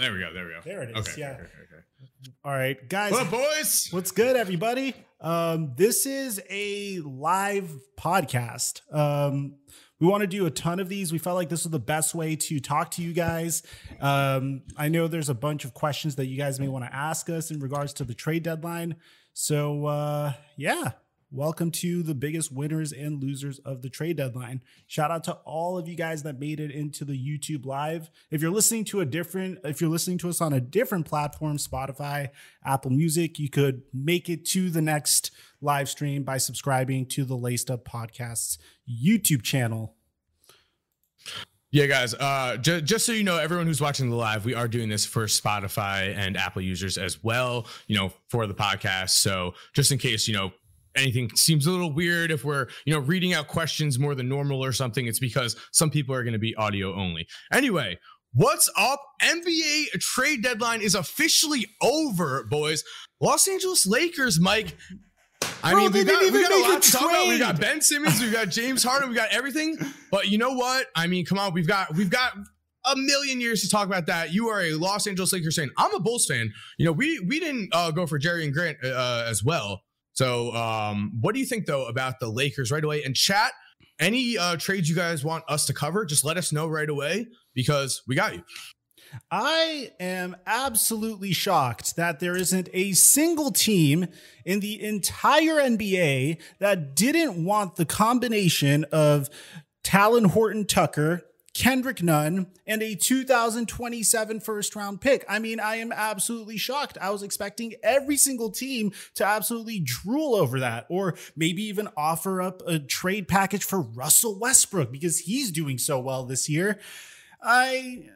there we go. There we go. There it is. Okay. yeah. okay, okay, okay. All right, guys. Well, boys. What's good, everybody? Um, this is a live podcast. Um, we want to do a ton of these. We felt like this was the best way to talk to you guys. Um, I know there's a bunch of questions that you guys may want to ask us in regards to the trade deadline. So, uh, yeah, welcome to the biggest winners and losers of the trade deadline. Shout out to all of you guys that made it into the YouTube live. If you're listening to a different, if you're listening to us on a different platform, Spotify, Apple Music, you could make it to the next live stream by subscribing to the Laced Up Podcasts YouTube channel. Yeah, guys. Uh, ju- just so you know, everyone who's watching the live, we are doing this for Spotify and Apple users as well. You know, for the podcast. So just in case, you know, anything seems a little weird if we're you know reading out questions more than normal or something, it's because some people are going to be audio only. Anyway. What's up? NBA trade deadline is officially over, boys. Los Angeles Lakers, Mike. I Bro, mean, we got, we got a lot to talk about. We got. Ben Simmons, we got James Harden, we got everything. But you know what? I mean, come on, we've got we've got a million years to talk about that. You are a Los Angeles Lakers fan. I'm a Bulls fan. You know, we we didn't uh, go for Jerami Grant uh, as well. So, um, what do you think though about the Lakers right away? And chat, any uh, trades you guys want us to cover, just let us know right away because we got you. I am absolutely shocked that there isn't a single team in the entire NBA that didn't want the combination of Talen Horton Tucker, Kendrick Nunn, and a 2027 first round pick. I mean, I am absolutely shocked. I was expecting every single team to absolutely drool over that, or maybe even offer up a trade package for Russell Westbrook because he's doing so well this year. I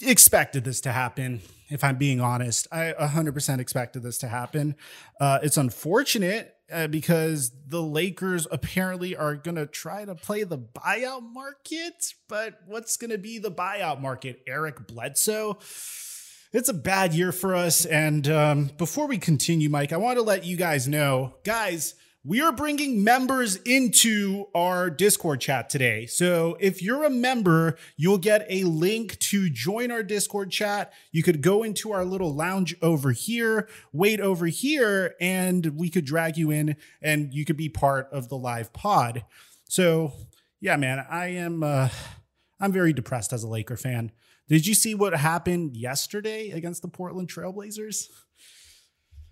expected this to happen. If I'm being honest, I 100% expected this to happen. Uh, it's unfortunate uh, because the Lakers apparently are going to try to play the buyout market. But what's going to be the buyout market? Eric Bledsoe. It's a bad year for us. And um, before we continue, Mike, I want to let you guys know, guys, we are bringing members into our Discord chat today. So if you're a member, you'll get a link to join our Discord chat. You could go into our little lounge over here, wait over here, and we could drag you in and you could be part of the live pod. So yeah, man, I am uh I'm very depressed as a Laker fan. Did you see what happened yesterday against the Portland Trailblazers?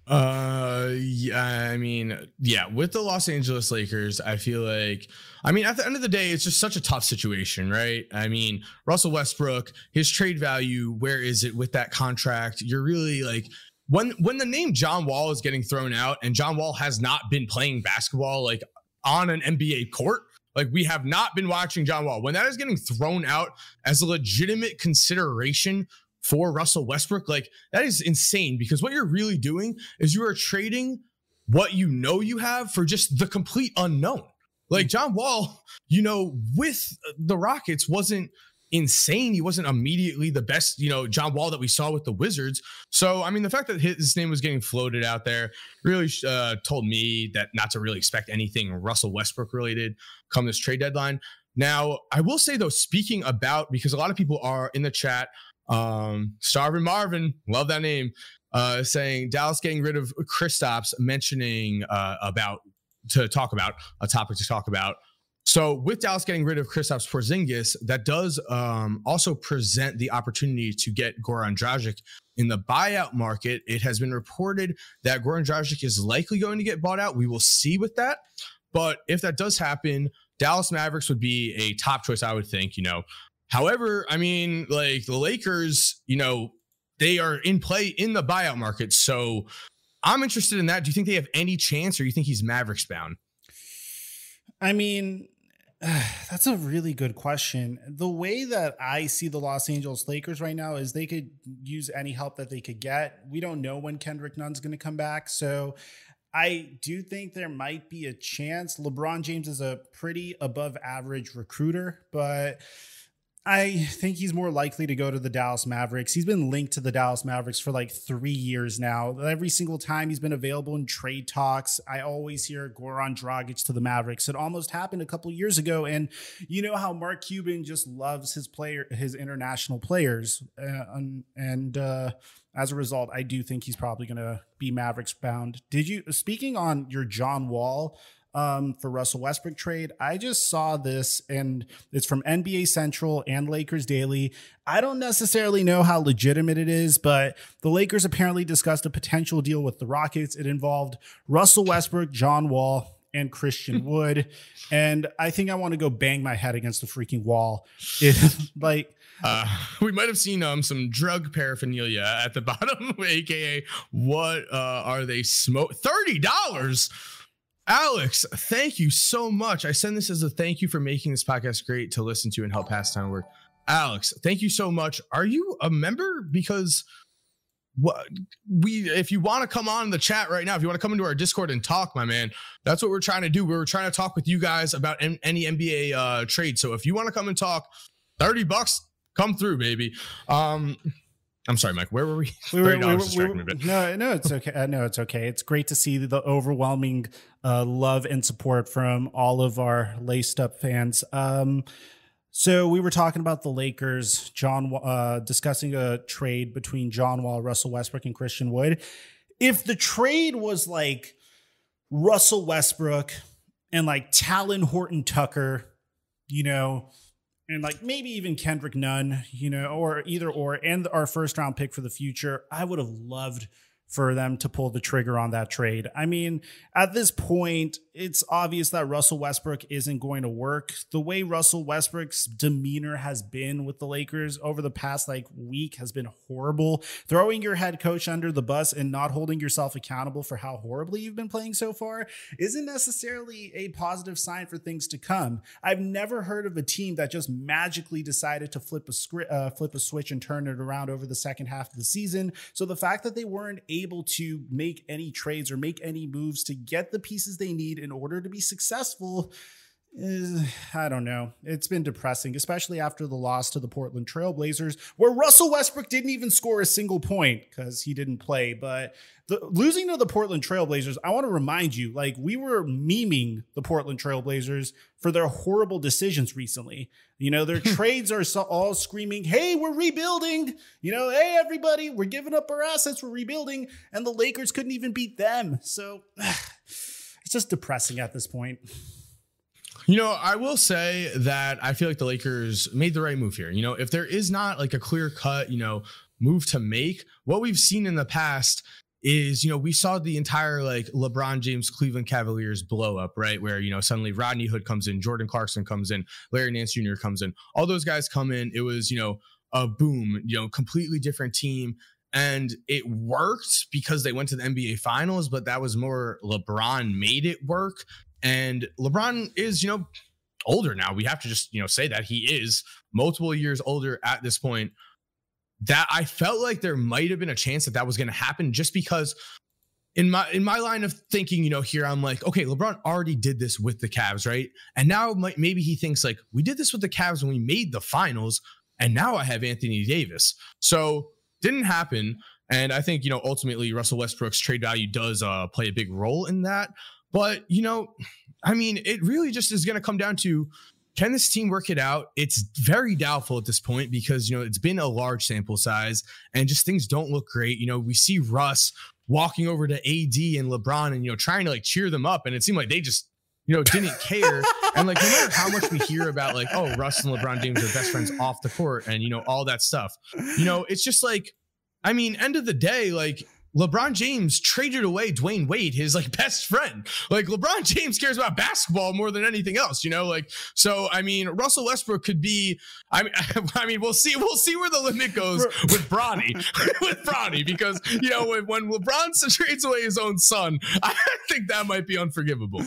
Uh, yeah, I mean, yeah, with the Los Angeles Lakers, I feel like, I mean, at the end of the day, it's just such a tough situation, right? I mean, Russell Westbrook, his trade value, where is it with that contract? You're really like, when when the name John Wall is getting thrown out, and John Wall has not been playing basketball like on an NBA court, like we have not been watching John Wall. When that is getting thrown out as a legitimate consideration for Russell Westbrook, like that is insane because what you're really doing is you are trading what you know you have for just the complete unknown. Like John Wall, you know, with the Rockets wasn't insane. He wasn't immediately the best, you know, John Wall that we saw with the Wizards. So, I mean, the fact that his name was getting floated out there really uh, told me that not to really expect anything Russell Westbrook related come this trade deadline. Now, I will say though, speaking about because a lot of people are in the chat, um, Starvin Marvin, love that name, uh, saying Dallas getting rid of Kristaps, mentioning uh, about to talk about a topic to talk about. So with Dallas getting rid of Kristaps Porzingis, that does um, also present the opportunity to get Goran Dragic in the buyout market. It has been reported that Goran Dragic is likely going to get bought out. We will see with that. But if that does happen, Dallas Mavericks would be a top choice, I would think, you know. However, I mean, like the Lakers, you know, they are in play in the buyout market. So I'm interested in that. Do you think they have any chance or you think he's Mavericks bound? I mean, that's a really good question. The way that I see the Los Angeles Lakers right now is they could use any help that they could get. We don't know when Kendrick Nunn's going to come back. So I do think there might be a chance. LeBron James is a pretty above average recruiter, but I think he's more likely to go to the Dallas Mavericks. He's been linked to the Dallas Mavericks for like three years now. Every single time he's been available in trade talks, I always hear Goran Dragic to the Mavericks. It almost happened a couple years ago, and you know how Mark Cuban just loves his player, his international players, uh, and, uh, as a result, I do think he's probably going to be Mavericks bound. Did you speaking on your John Wall? Um, for Russell Westbrook trade. I just saw this and it's from NBA Central and Lakers Daily. I don't necessarily know how legitimate it is, but the Lakers apparently discussed a potential deal with the Rockets. It involved Russell Westbrook, John Wall, and Christian Wood. and I think I want to go bang my head against the freaking wall. It, like, uh, we might have seen um some drug paraphernalia at the bottom, aka what uh, are they smoke? Thirty dollars. Alex, thank you so much. I send this as a thank you for making this podcast great to listen to and help pass time work. Alex, thank you so much. Are you a member? Because what we if you want to come on the chat right now, if you want to come into our Discord and talk, my man, that's what we're trying to do. We are trying to talk with you guys about any NBA uh trade. So if you want to come and talk, 30 bucks, come through, baby. Um I'm sorry, Mike. Where were we? We were, we were, we were no, no, it's okay. Uh, no, it's okay. It's great to see the overwhelming uh, love and support from all of our laced up fans. Um, so we were talking about the Lakers, John, uh, discussing a trade between John Wall, Russell Westbrook, and Christian Wood. If the trade was like Russell Westbrook and like Talen Horton Tucker, you know, and like maybe even Kendrick Nunn, you know, or either or, and our first round pick for the future. I would have loved for them to pull the trigger on that trade. I mean, at this point, it's obvious that Russell Westbrook isn't going to work. The way Russell Westbrook's demeanor has been with the Lakers over the past like week has been horrible. Throwing your head coach under the bus and not holding yourself accountable for how horribly you've been playing so far isn't necessarily a positive sign for things to come. I've never heard of a team that just magically decided to flip a script, uh, flip a switch and turn it around over the second half of the season. So the fact that they weren't able to make any trades or make any moves to get the pieces they need in order to be successful is, I don't know. It's been depressing, especially after the loss to the Portland Trailblazers, where Russell Westbrook didn't even score a single point because he didn't play. But the, losing to the Portland Trailblazers, I want to remind you, like we were memeing the Portland Trailblazers for their horrible decisions recently. You know, their trades are so, all screaming, "Hey, we're rebuilding!" You know, "Hey, everybody, we're giving up our assets, we're rebuilding," and the Lakers couldn't even beat them. So. it's just depressing at this point. You know, I will say that I feel like the Lakers made the right move here. You know, if there is not like a clear cut, you know, move to make, what we've seen in the past is, you know, we saw the entire like LeBron James Cleveland Cavaliers blow up, right? Where, you know, suddenly Rodney Hood comes in, Jordan Clarkson comes in, Larry Nance Jr. comes in, all those guys come in. It was, you know, a boom, you know, completely different team and it worked because they went to the NBA finals, but that was more LeBron made it work. And LeBron is, you know, older now. We have to just, you know, say that he is multiple years older at this point. That I felt like there might have been a chance that that was going to happen just because in my in my line of thinking, you know, here I'm like, okay, LeBron already did this with the Cavs, right? And now maybe he thinks like, we did this with the Cavs when we made the finals, and now I have Anthony Davis. So didn't happen. And I think, you know, ultimately Russell Westbrook's trade value does uh, play a big role in that. But, you know, I mean, it really just is going to come down to can this team work it out? It's very doubtful at this point because, you know, it's been a large sample size and just things don't look great. You know, we see Russ walking over to AD and LeBron and, you know, trying to like cheer them up. And it seemed like they just you know, didn't care. and like, no matter how much we hear about like, oh, Russ and LeBron James are best friends off the court and, you know, all that stuff, you know, it's just like, I mean, end of the day, like LeBron James traded away Dwyane Wade, his like best friend. Like LeBron James cares about basketball more than anything else, you know. Like so, I mean, Russell Westbrook could be. I mean, I mean, we'll see. We'll see where the limit goes with Bronny, with Bronny, because you know when, when LeBron trades away his own son, I think that might be unforgivable.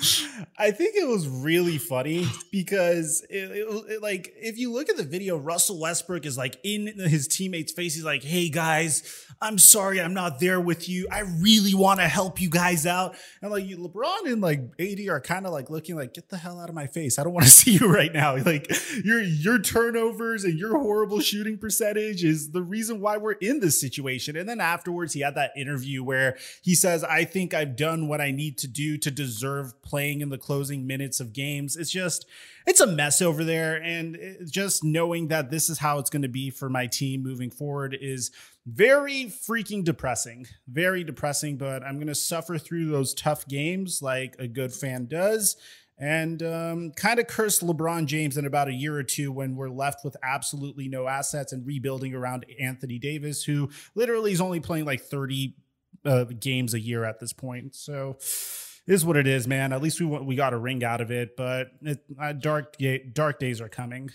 I think it was really funny because it, it, it, like if you look at the video, Russell Westbrook is like in his teammates' face. He's like, "Hey guys, I'm sorry, I'm not there with." you. I really want to help you guys out. And like LeBron and like AD are kind of like looking like, get the hell out of my face. I don't want to see you right now. Like your your turnovers and your horrible shooting percentage is the reason why we're in this situation. And then afterwards, he had that interview where he says, I think I've done what I need to do to deserve playing in the closing minutes of games. It's just it's a mess over there. And eh, just knowing that this is how it's going to be for my team moving forward is very freaking depressing. Very depressing, but I'm going to suffer through those tough games like a good fan does and um, kind of curse LeBron James in about a year or two when we're left with absolutely no assets and rebuilding around Anthony Davis, who literally is only playing like 30 uh, games a year at this point. So is what it is, man. At least we we got a ring out of it, but it, uh, dark dark days are coming.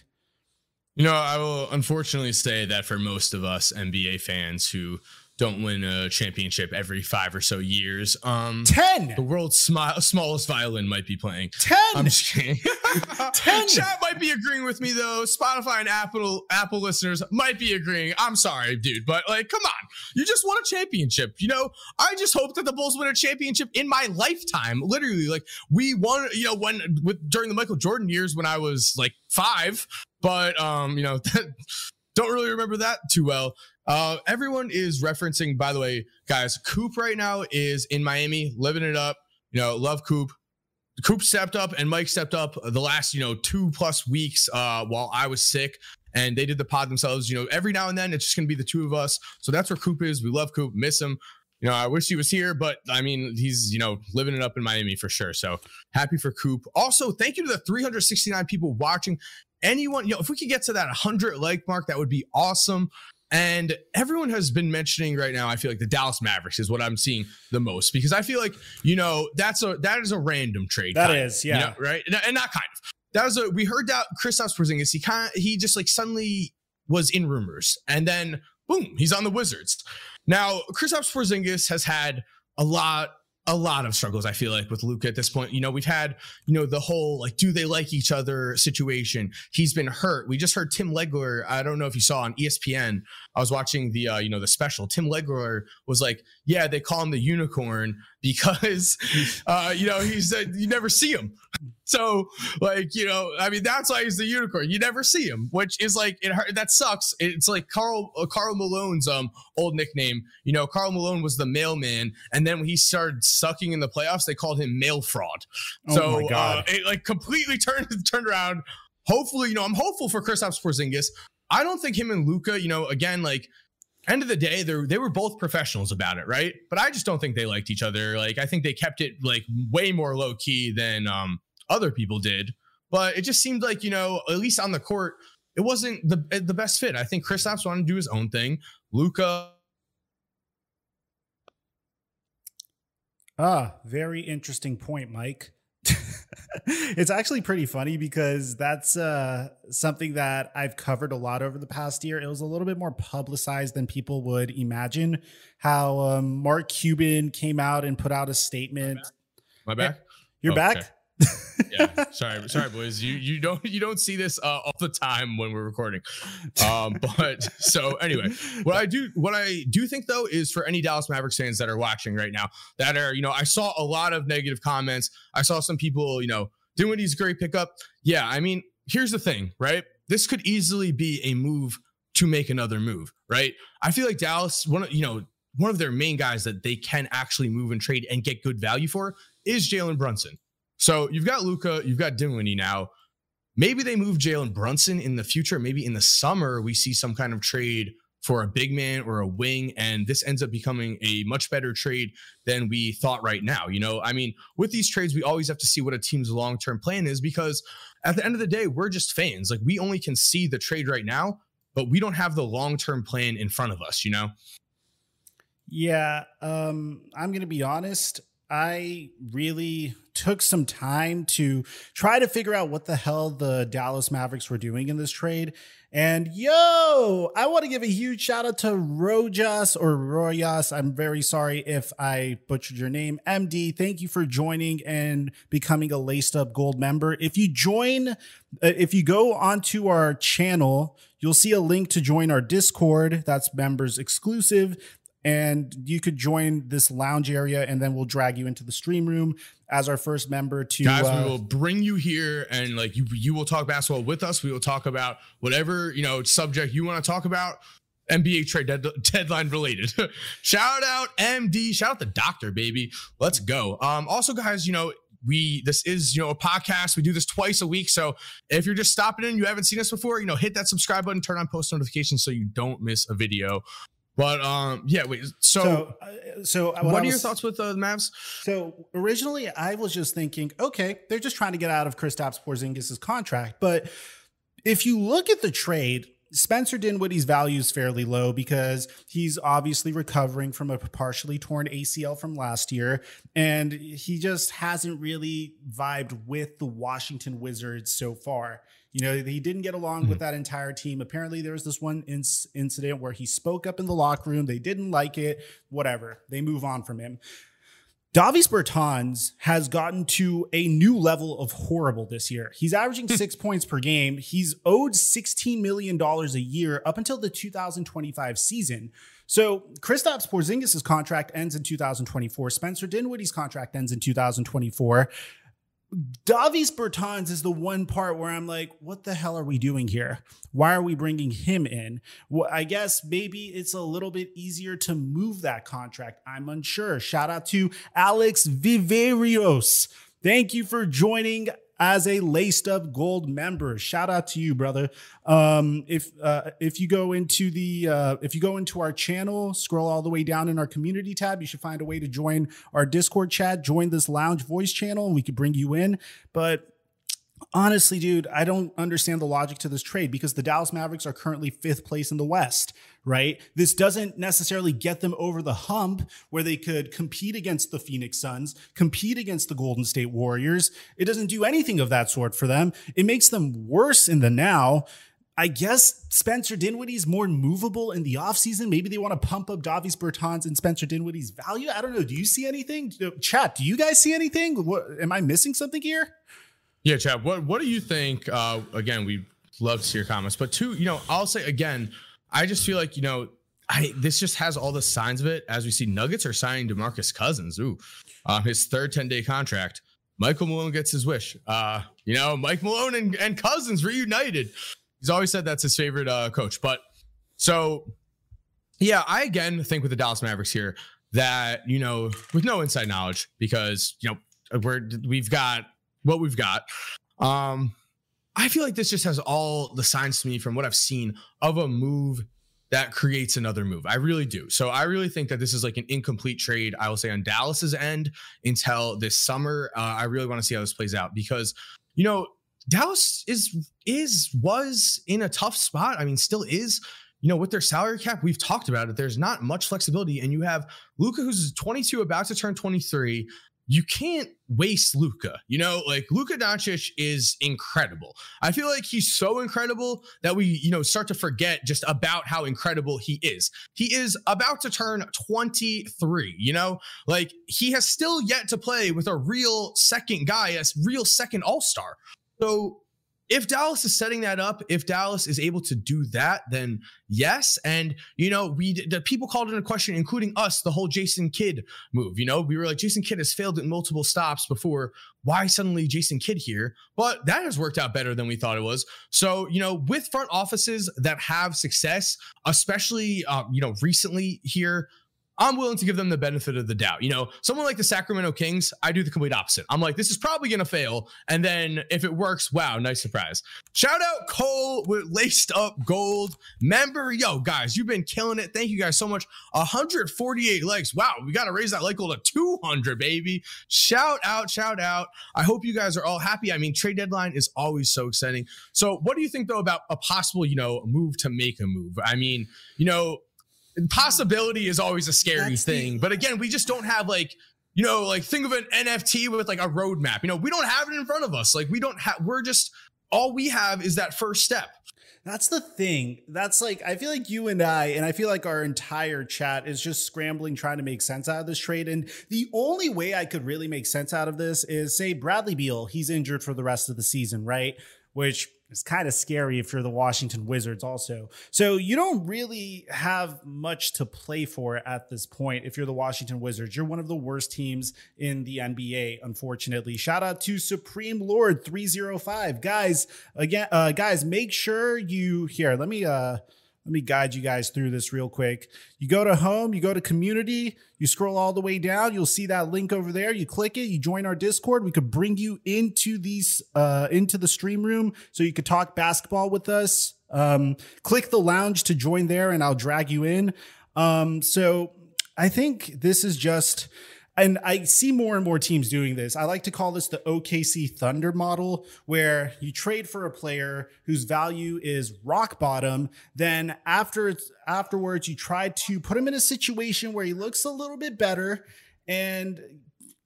You know, I will unfortunately say that for most of us NBA fans who don't win a championship every five or so years. Um, ten. The world's smi- smallest violin might be playing. Ten. I'm just kidding. Ten. Chat might be agreeing with me though. Spotify and Apple Apple listeners might be agreeing. I'm sorry, dude, but like, come on, you just won a championship. You know, I just hope that the Bulls win a championship in my lifetime. Literally, like we won. You know, when with during the Michael Jordan years when I was like five, but um, you know. don't really remember that too well. Uh, everyone is referencing, by the way, guys, Coop right now is in Miami, living it up. You know, love Coop. Coop stepped up and Mike stepped up the last, you know, two plus weeks uh, while I was sick. And they did the pod themselves. You know, every now and then it's just gonna be the two of us. So that's where Coop is. We love Coop, miss him. You know, I wish he was here, but I mean, he's, you know, living it up in Miami for sure. So happy for Coop. Also, thank you to the 369 people watching. Anyone, you know, if we could get to that 100 like mark, that would be awesome. And everyone has been mentioning right now, I feel like the Dallas Mavericks is what I'm seeing the most because I feel like, you know, that's a that is a random trade. That is, of, yeah. You know, right. And, not kind of. That was a we heard that Kristaps Porzingis, he kind of he just like suddenly was in rumors. And then boom, he's on the Wizards. Now, Kristaps Porzingis has had a lot a lot of struggles i feel like with luka at this point. You know we've had you know the whole like do they like each other situation. He's been hurt. We just heard tim legler i don't know if you saw on espn i was watching the uh, you know the special. Tim legler was like yeah they call him the unicorn because uh, you know he said you never see him. So like you know i mean that's why he's the unicorn. You never see him which is like it that sucks. It's like Karl uh, karl malone's um old nickname. You know Karl malone was the mailman and then when he started sucking in the playoffs they called him mail fraud. Oh so my God. Uh, it like completely turned turned around. Hopefully you know i'm hopeful for Kristaps Porzingis. I don't think him and Luka, you know, again, like end of the day, they they were both professionals about it, right? But I just don't think they liked each other. Like I think they kept it like way more low key than um, other people did. But it just seemed like you know, at least on the court, it wasn't the the best fit. I think Kristaps wanted to do his own thing. Luka. Ah, very interesting point, Mike. it's actually pretty funny because that's uh, something that I've covered a lot over the past year. It was a little bit more publicized than people would imagine. How um, Mark Cuban came out and put out a statement. My back. You're oh, back. Okay yeah, sorry, sorry, boys. You you don't you don't see this uh, all the time when we're recording. Um, but so anyway, what I do what I do think though is for any Dallas Mavericks fans that are watching right now that are you know I saw a lot of negative comments. I saw some people you know doing these great pickup. Yeah, I mean here's the thing, right? This could easily be a move to make another move, right? I feel like Dallas one of you know one of their main guys that they can actually move and trade and get good value for is Jalen Brunson. So you've got Luka, you've got Dinwiddie now. Maybe they move Jalen Brunson in the future. Maybe in the summer we see some kind of trade for a big man or a wing, and this ends up becoming a much better trade than we thought right now. You know, I mean, with these trades, we always have to see what a team's long term plan is because at the end of the day, we're just fans. Like we only can see the trade right now, but we don't have the long term plan in front of us. You know. Yeah, um, I'm gonna be honest. I really took some time to try to figure out what the hell the Dallas Mavericks were doing in this trade. And yo, I want to give a huge shout out to Rojas or Royas. I'm very sorry if I butchered your name. MD, thank you for joining and becoming a laced up gold member. If you join, uh, if you go onto our channel, you'll see a link to join our Discord. That's members exclusive and you could join this lounge area, and then we'll drag you into the stream room as our first member to guys uh, we will bring you here and like you you will talk basketball with us we will talk about whatever you know subject you want to talk about NBA trade dead, deadline related. shout out MD, shout out the doctor, baby. Let's go. Um, also, guys, you know, we this is you know a podcast. We do this twice a week. So if you're just stopping in, you haven't seen us before, you know, hit that subscribe button, turn on post notifications so you don't miss a video. But um, yeah, wait. So, so, uh, so what, what are was, your thoughts with the uh, Mavs? So originally, I was just thinking, okay, they're just trying to get out of Kristaps Porzingis' contract. But if you look at the trade, Spencer Dinwiddie's value is fairly low because he's obviously recovering from a partially torn ACL from last year, and he just hasn't really vibed with the Washington Wizards so far. You know, he didn't get along mm-hmm. with that entire team. Apparently, there was this one inc- incident where he spoke up in the locker room. They didn't like it. Whatever. They move on from him. Davis Bertans has gotten to a new level of horrible this year. He's averaging six points per game. He's owed $16 million a year up until the 2025 season. So Kristaps Porzingis' contract ends in 2024. Spencer Dinwiddie's contract ends in 2024. Davis Bertans is the one part where I'm like, what the hell are we doing here? Why are we bringing him in? Well, I guess maybe it's a little bit easier to move that contract. I'm unsure. Shout out to Alex Viverios. Thank you for joining as a laced up gold member. Shout out to you, brother. Um, if uh, if you go into the uh, if you go into our channel, scroll all the way down in our community tab, you should find a way to join our Discord chat, join this lounge voice channel, and we could bring you in. But honestly, dude, I don't understand the logic to this trade because the Dallas Mavericks are currently fifth place in the West, right? This doesn't necessarily get them over the hump where they could compete against the Phoenix Suns, compete against the Golden State Warriors. It doesn't do anything of that sort for them. It makes them worse in the now. I guess Spencer Dinwiddie's more movable in the offseason. Maybe they want to pump up Davis Bertans and Spencer Dinwiddie's value. I don't know. Do you see anything? Chat, do you guys see anything? What, am I missing something here? Yeah, Chad. What what do you think? Uh, again, we love to see your comments, but two, you know, I'll say again, I just feel like you know, I this just has all the signs of it. As we see, Nuggets are signing Demarcus Cousins. Ooh, uh, his third ten day contract. Michael Malone gets his wish. Uh, you know, Mike Malone and, and Cousins reunited. He's always said that's his favorite uh, coach. But so, yeah, I again think with the Dallas Mavericks here that you know, with no inside knowledge, because you know we're we've got what we've got. Um, I feel like this just has all the signs to me from what I've seen of a move that creates another move. I really do. So I really think that this is like an incomplete trade. I will say on Dallas's end until this summer. Uh, I really want to see how this plays out because you know Dallas is is was in a tough spot. I mean, still is. You know, with their salary cap, we've talked about it. There's not much flexibility, and you have Luka, who's 22, about to turn 23 you can't waste Luka. You know, like Luka Doncic is incredible. I feel like he's so incredible that we, you know, start to forget just about how incredible he is. He is about to turn 23, you know, like he has still yet to play with a real second guy, a real second all star. So if Dallas is setting that up, if Dallas is able to do that, then yes. And you know, we the people called in a question, including us, the whole Jason Kidd move. You know, we were like, Jason Kidd has failed at multiple stops before. Why suddenly Jason Kidd here? But that has worked out better than we thought it was. So you know, with front offices that have success, especially uh, you know recently here, I'm willing to give them the benefit of the doubt. You know, someone like the Sacramento Kings, I do the complete opposite. I'm like, this is probably going to fail. And then if it works, wow, nice surprise. Shout out Cole with laced up gold member. Yo, guys, you've been killing it. Thank you guys so much. 148 likes. Wow, we got to raise that like goal to 200, baby. Shout out, shout out. I hope you guys are all happy. I mean, trade deadline is always so exciting. So, what do you think, though, about a possible, you know, move to make a move? I mean, you know, possibility is always a scary That's thing. The- but again, we just don't have like you know, like think of an NFT with like a roadmap. You know, we don't have it in front of us. Like we don't have. We're just all we have is that first step. That's the thing. That's like I feel like you and I, and I feel like our entire chat is just scrambling trying to make sense out of this trade. And the only way I could really make sense out of this is say Bradley Beal, he's injured for the rest of the season, right? Which it's kind of scary if you're the Washington Wizards, also. So you don't really have much to play for at this point if you're the Washington Wizards. You're one of the worst teams in the NBA, unfortunately. Shout out to Supreme Lord 305. Guys, again, uh, guys, make sure you here. Let me uh let me guide you guys through this real quick. You go to home, you go to community, you scroll all the way down, you'll see that link over there. You click it, you join our Discord. We could bring you into these uh into the stream room so you could talk basketball with us. Um click the lounge to join there and I'll drag you in. Um so I think this is just and I see more and more teams doing this. I like to call this the OKC Thunder model, where you trade for a player whose value is rock bottom. Then after afterwards, you try to put him in a situation where he looks a little bit better and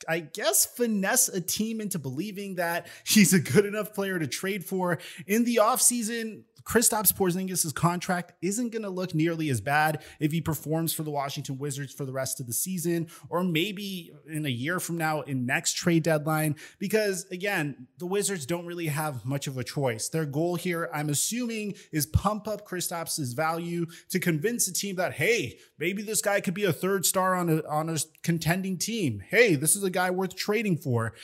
I guess finesse a team into believing that he's a good enough player to trade for in the offseason. Kristaps Porzingis' contract isn't going to look nearly as bad if he performs for the Washington Wizards for the rest of the season, or maybe in a year from now in next trade deadline. Because again, the Wizards don't really have much of a choice. Their goal here, I'm assuming, is pump up Kristaps' value to convince a team that hey, maybe this guy could be a third star on a on a contending team. Hey, this is a guy worth trading for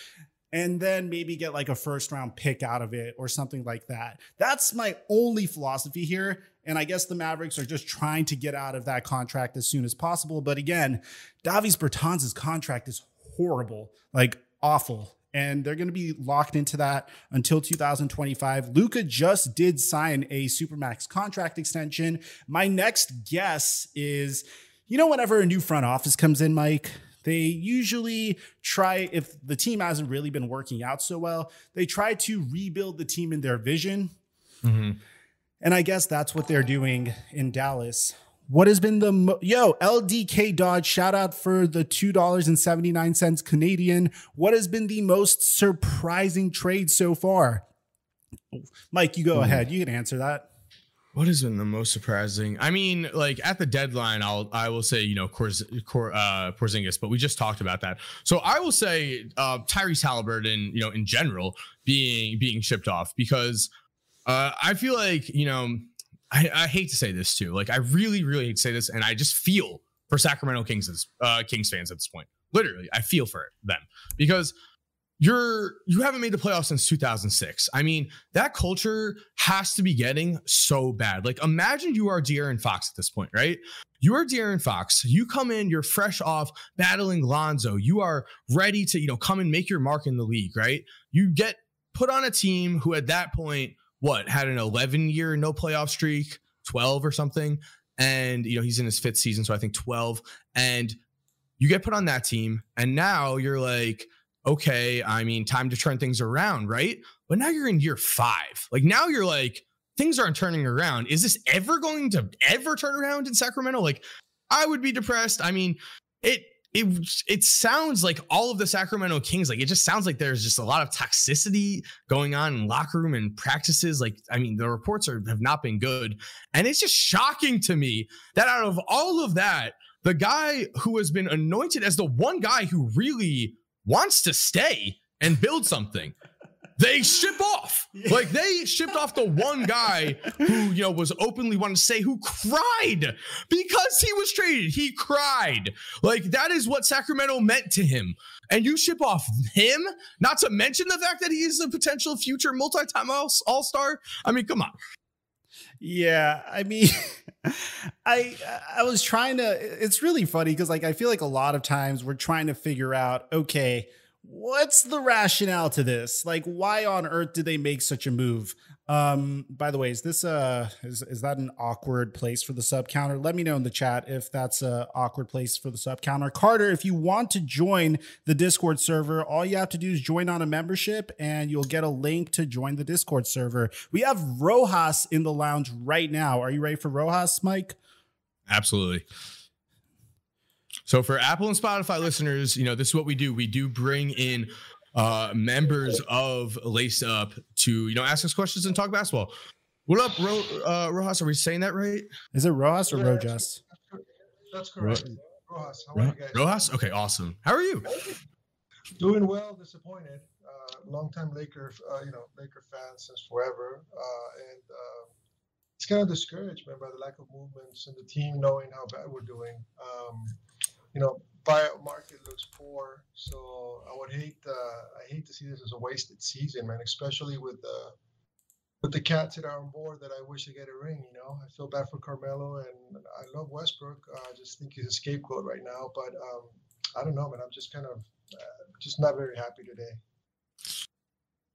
and then maybe get like a first round pick out of it or something like that. That's my only philosophy here. And I guess the Mavericks are just trying to get out of that contract as soon as possible. But again, Davis Bertans' contract is horrible, like awful. And they're going to be locked into that until 2025. Luka just did sign a Supermax contract extension. My next guess is, you know, whenever a new front office comes in, Mike, they usually try, if the team hasn't really been working out so well, they try to rebuild the team in their vision. Mm-hmm. And I guess that's what they're doing in Dallas. What has been the mo- yo LDK Dodge shout out for the two dollars and seventy nine cents Canadian? What has been the most surprising trade so far? Mike, you go mm-hmm. ahead. You can answer that. What has been the most surprising? I mean, like at the deadline, I'll I will say you know Corz, Cor, uh, Porzingis, but we just talked about that. So I will say uh, Tyrese Halliburton, you know, in general, being being shipped off because uh, I feel like you know I, I hate to say this too, like I really really hate to say this, and I just feel for Sacramento Kings uh, Kings fans at this point. Literally, I feel for them because you're you haven't made the playoffs since 2006. I mean, that culture has to be getting so bad. Like imagine you are De'Aaron Fox at this point, right? You are De'Aaron Fox. You come in, you're fresh off battling Lonzo. You are ready to, you know, come and make your mark in the league, right? You get put on a team who at that point, what, had an 11 year no playoff streak, 12 or something. And, you know, he's in his fifth season, so I think 12. And you get put on that team, and now you're like, okay, I mean, time to turn things around, right? But now you're in year five. Like now you're like, things aren't turning around. Is this ever going to ever turn around in Sacramento? Like, I would be depressed. I mean, it it it sounds like all of the Sacramento Kings, like it just sounds like there's just a lot of toxicity going on in locker room and practices. Like, I mean, the reports are have not been good. And it's just shocking to me that out of all of that, the guy who has been anointed as the one guy who really wants to stay and build something. They ship off. Like they shipped off the one guy who, you know, was openly wanting to say who cried because he was traded. He cried. Like that is what Sacramento meant to him. And you ship off him, not to mention the fact that he is a potential future multi-time all-star. I mean, come on. Yeah, I mean, I I was trying to. It's really funny because like I feel like a lot of times we're trying to figure out okay what's the rationale to this? Like, why on earth did they make such a move? Um, by the way, is this uh is is that an awkward place for the sub counter? Let me know in the chat if that's a awkward place for the sub counter. Carter, if you want to join the Discord server, all you have to do is join on a membership and you'll get a link to join the Discord server. We have Rojas in the lounge right now. Are you ready for Rojas, Mike? Absolutely. So for Apple and Spotify listeners, you know, this is what we do. We do bring in uh members of Lace Up to, you know, ask us questions and talk basketball. What up, Ro, uh, Rojas? Are we saying that right? Is it Rojas or yeah, Rojas? That's correct. Ro- Rojas. How are you guys? Rojas? Okay, awesome. How are you? Doing well, disappointed. Uh, longtime Laker, uh, you know, Laker fan since forever, uh, and uh, it's kind of discouraged, man, by the lack of movements and the team knowing how bad we're doing. Um, you know, buyout market looks poor, so I would hate, uh, I hate to see this as a wasted season, man, especially with the with the cats that are on board that I wish to get a ring. You know, I feel bad for Carmelo, and I love Westbrook. Uh, I just think he's a scapegoat right now, but um, I don't know, man. I'm just kind of uh, just not very happy today.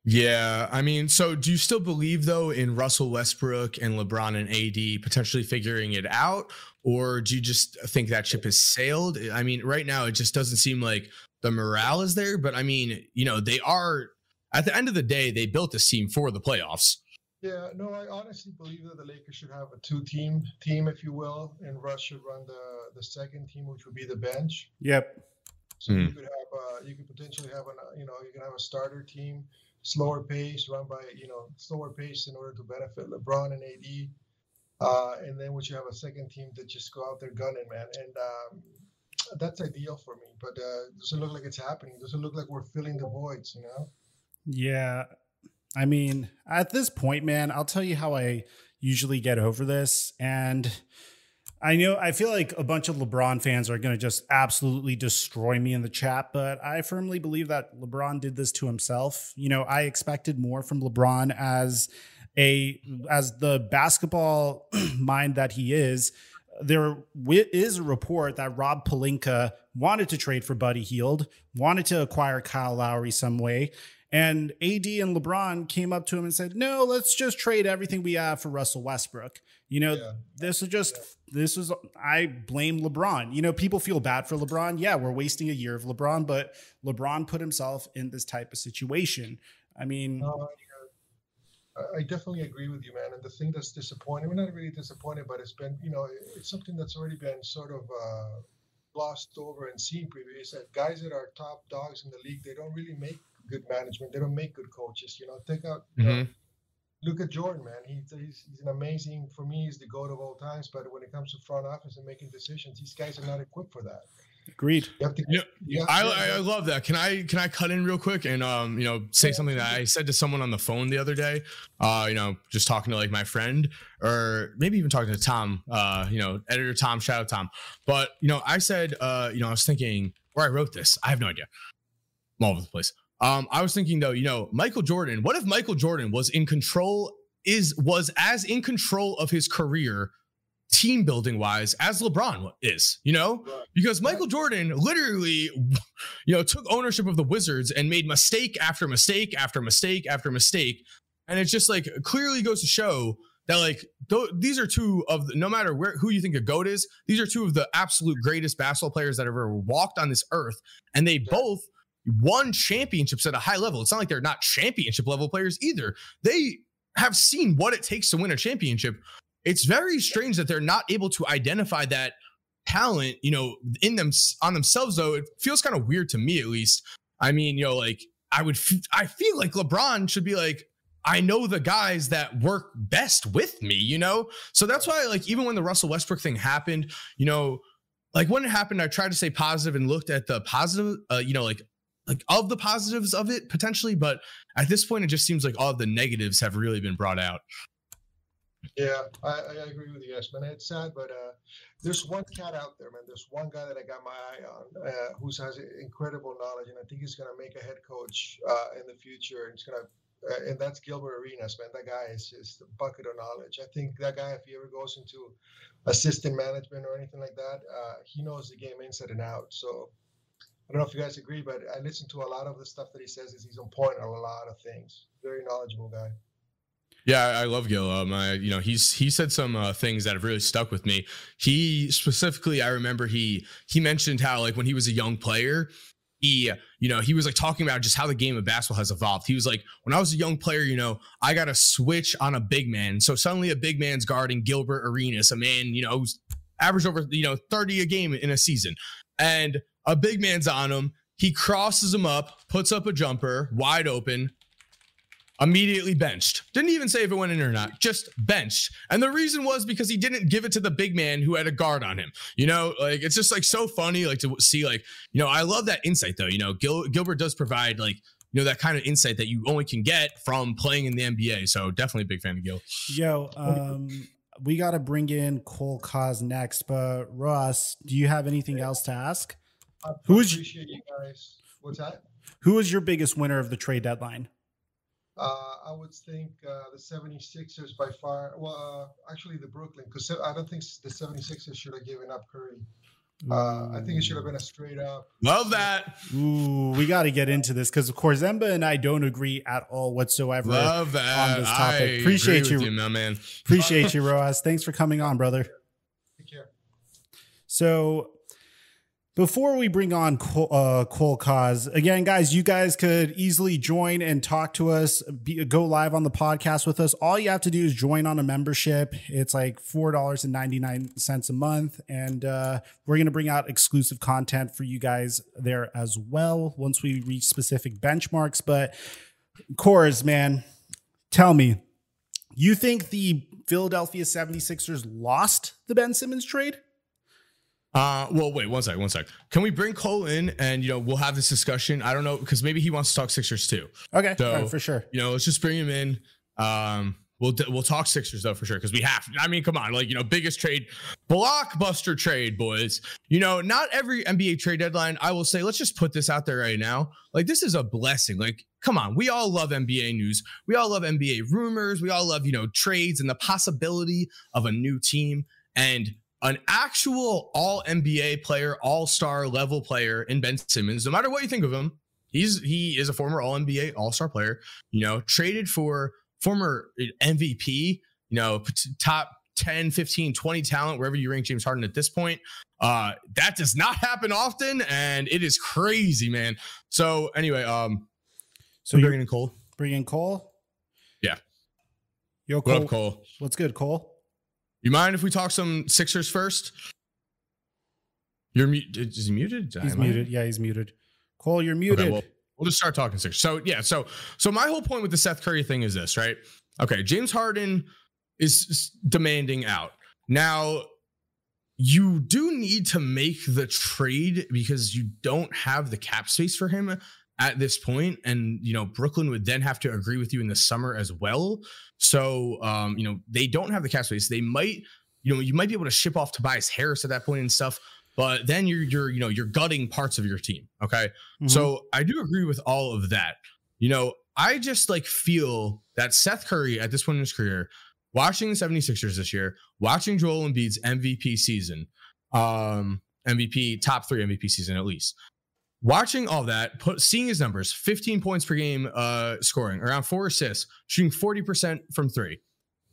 Yeah, I mean, so do you still believe though in Russell Westbrook and LeBron and AD potentially figuring it out, or do you just think that ship has sailed? I mean, right now it just doesn't seem like the morale is there. But I mean, you know, they are at the end of the day they built this team for the playoffs. Yeah, no, I honestly believe that the Lakers should have a two-team team, if you will, and Russ should run the the second team, which would be the bench. Yep. So mm. you could have, uh, you could potentially have an, you know, you can have a starter team slower pace, run by you know slower pace in order to benefit LeBron and AD. Uh, and then would you have a second team that just go out there gunning, man, and um, that's ideal for me. But uh, doesn't look like it's happening. Doesn't look like we're filling the voids, you know. Yeah, I mean, at this point, man, I'll tell you how I usually get over this, and I know I feel like a bunch of LeBron fans are going to just absolutely destroy me in the chat, but I firmly believe that LeBron did this to himself. You know, I expected more from LeBron as a as the basketball mind that he is. There is a report that Rob Pelinka wanted to trade for Buddy Hield, wanted to acquire Kyle Lowry some way, and AD and LeBron came up to him and said, "No, let's just trade everything we have for Russell Westbrook." You know, yeah. this is just yeah. this is I blame LeBron. You know, people feel bad for LeBron. Yeah, we're wasting a year of LeBron, but LeBron put himself in this type of situation. I mean, uh, I definitely agree with you, man. And the thing that's disappointing, we're not really disappointed, but it's been, you know, it's something that's already been sort of uh, glossed over and seen previously. That guys that are top dogs in the league, they don't really make good management. They don't make good coaches. You know, take out. Mm-hmm. look at Jordan, man. He's, he's, he's an amazing. For me, he's the goat of all times. But when it comes to front office and making decisions, these guys are not equipped for that. Agreed. You have to, yeah, you have I, I love that. Can I can I cut in real quick and um you know say something that I said to someone on the phone the other day? Uh you know just talking to like my friend or maybe even talking to Tom. Uh you know editor Tom. Shout out Tom. But you know I said uh you know I was thinking where I wrote this. I have no idea. I'm all over the place. Um, I was thinking though, you know, Michael Jordan. What if Michael Jordan was in control? Is was as in control of his career, team building wise, as LeBron is. You know, because Michael Jordan literally, you know, took ownership of the Wizards and made mistake after mistake after mistake after mistake, and it's just like clearly goes to show that like th- these are two of the, no matter where who you think a goat is, these are two of the absolute greatest basketball players that have ever walked on this earth, and they both won championships at a high level. It's not like they're not championship level players either. They have seen what it takes to win a championship. It's very strange that they're not able to identify that talent, you know, in them on themselves though. It feels kind of weird to me at least. I mean, you know, like I would f- I feel like LeBron should be like I know the guys that work best with me, you know? So that's why like even when the Russell Westbrook thing happened, you know, like when it happened, I tried to stay positive and looked at the positive, uh, you know, like like of the positives of it potentially, but at this point, it just seems like all the negatives have really been brought out. Yeah, I, I agree with you, yes, man. It's sad, but uh, there's one cat out there, man. There's one guy that I got my eye on uh, who has incredible knowledge, and I think he's going to make a head coach uh, in the future. And He's going to, uh, and that's Gilbert Arenas, man. That guy is just a bucket of knowledge. I think that guy, if he ever goes into assistant management or anything like that, uh, he knows the game inside and out. So I don't know if you guys agree, but I listen to a lot of the stuff that he says. Is he's on point on a lot of things. Very knowledgeable guy. Yeah, I love Gil. Um, I, you know, he's he said some uh, things that have really stuck with me. He specifically, I remember he he mentioned how like when he was a young player, he you know he was like talking about just how the game of basketball has evolved. He was like, when I was a young player, you know, I got a switch on a big man, so suddenly a big man's guarding Gilbert Arenas, a man you know who's averaged over you know thirty a game in a season, and a big man's on him. He crosses him up, puts up a jumper, wide open, immediately benched. Didn't even say if it went in or not, just benched. And the reason was because he didn't give it to the big man who had a guard on him. You know, like it's just like so funny, like to see, like, you know, I love that insight though. You know, Gil- Gilbert does provide like, you you know, that kind of insight that you only can get from playing in the NBA. So definitely a big fan of Gil. Yo, um, we got to bring in Cole Cause next, but Ross, do you have anything else to ask? I Who is- appreciate you guys. What's that? Who was your biggest winner of the trade deadline? Uh, I would think uh, the 76ers by far. Well, uh, actually, the Brooklyn, because I don't think the 76ers should have given up Curry. Uh, I think it should have been a straight up. Love that. Ooh, we got to get into this because of Corzemba and I don't agree at all whatsoever. Love that. on this topic. I Appreciate agree with you. my man. Appreciate you, Ross. Thanks for coming on, brother. Take care. So before we bring on Cole, uh, Cole Cause, again, guys, you guys could easily join and talk to us, be, go live on the podcast with us. All you have to do is join on a membership. It's like $4.99 a month. And uh, we're going to bring out exclusive content for you guys there as well once we reach specific benchmarks. But Cores, man, tell me, you think the Philadelphia 76ers lost the Ben Simmons trade? Uh, well, wait one sec, one sec. Can we bring Cole in and you know we'll have this discussion? I don't know because maybe he wants to talk Sixers too. Okay, So- right, for sure. You know, let's just bring him in. Um, we'll we'll talk Sixers though for sure because we have. to. I mean, come on, like you know, biggest trade, blockbuster trade, boys. You know, not every NBA trade deadline. I will say, let's just put this out there right now. Like this is a blessing. Like, come on, we all love NBA news. We all love NBA rumors. We all love you know trades and the possibility of a new team and an actual all NBA player, all star level player in Ben Simmons, no matter what you think of him, he's he is a former all NBA all star player, you know, traded for former MVP, you know, top 10, 15, 20 talent, wherever you rank James Harden at this point. Uh, that does not happen often, and it is crazy, man. So anyway, um, So you're bringing in Cole. bringing in Cole? Yeah. Yo, What Cole. up, Cole? What's good, Cole? You mind if we talk some Sixers first? You're muted. Is he muted? He's Am I- muted. Yeah, he's muted. Cole, you're muted. Okay, well, we'll just start talking Sixers. So yeah, so so my whole point with the Seth Curry thing is this, right? Okay, James Harden is demanding out. Now, you do need to make the trade because you don't have the cap space for him at this point and you know brooklyn would then have to agree with you in the summer as well so um you know they don't have the cap space they might you know you might be able to ship off tobias harris at that point and stuff but then you're you're you know you're gutting parts of your team okay Mhm. so I do agree with all of that. You know, I just like feel that Seth Curry at this point in his career, watching the 76ers this year, watching Joel Embiid's MVP season, um, MVP, top three MVP season at least. Watching all that, put seeing his numbers, 15 points per game uh scoring, around four assists, shooting 40% from three.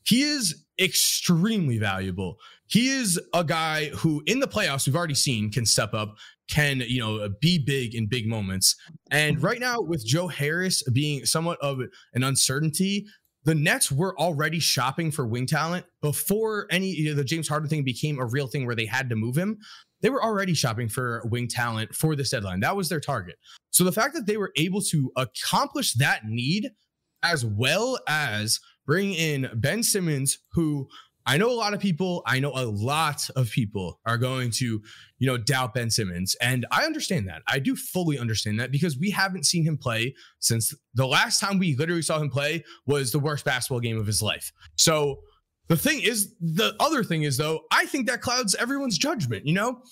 He is extremely valuable. He is a guy who in the playoffs we've already seen can step up, can, you know, be big in big moments. And right now with Joe Harris being somewhat of an uncertainty, the Nets were already shopping for wing talent before any you know, the James Harden thing became a real thing where they had to move him. They were already shopping for wing talent for this deadline. That was their target. So the fact that they were able to accomplish that need as well as bring in Ben Simmons, who I know a lot of people, I know a lot of people are going to, you know, doubt Ben Simmons. And I understand that. I do fully understand that because we haven't seen him play since the last time we literally saw him play was the worst basketball game of his life. So the thing is, the other thing is, though, I think that clouds everyone's judgment, you know?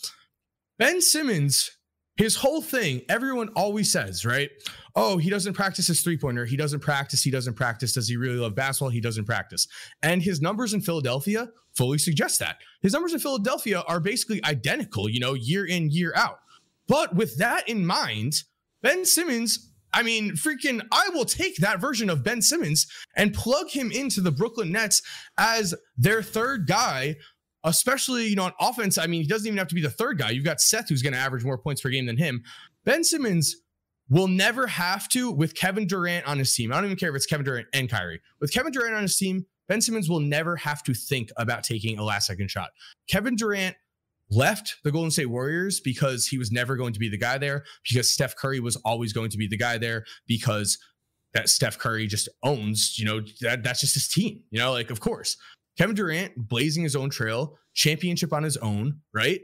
Ben Simmons, his whole thing, everyone always says, right? Oh, he doesn't practice his three pointer. He doesn't practice. He doesn't practice. Does he really love basketball? He doesn't practice. And his numbers in Philadelphia fully suggest that. His numbers in Philadelphia are basically identical, you know, year in, year out. But with that in mind, Ben Simmons, I mean, freaking, I will take that version of Ben Simmons and plug him into the Brooklyn Nets as their third guy especially you know on offense. I mean, he doesn't even have to be the third guy. You've got Seth who's going to average more points per game than him. Ben Simmons will never have to with Kevin Durant on his team. I don't even care if it's Kevin Durant and Kyrie. With Kevin Durant on his team, Ben Simmons will never have to think about taking a last second shot. Kevin Durant left the Golden State Warriors because he was never going to be the guy there because Steph Curry was always going to be the guy there because that Steph Curry just owns, you know, that that's just his team. You know, like of course. Kevin Durant blazing his own trail, championship on his own, right?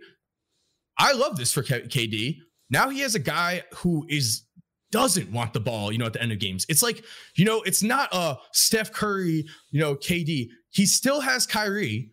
I love this for KD. Now he has a guy who is doesn't want the ball, you know, at the end of games. It's like, you know, it's not a Steph Curry, you know, KD. He still has Kyrie.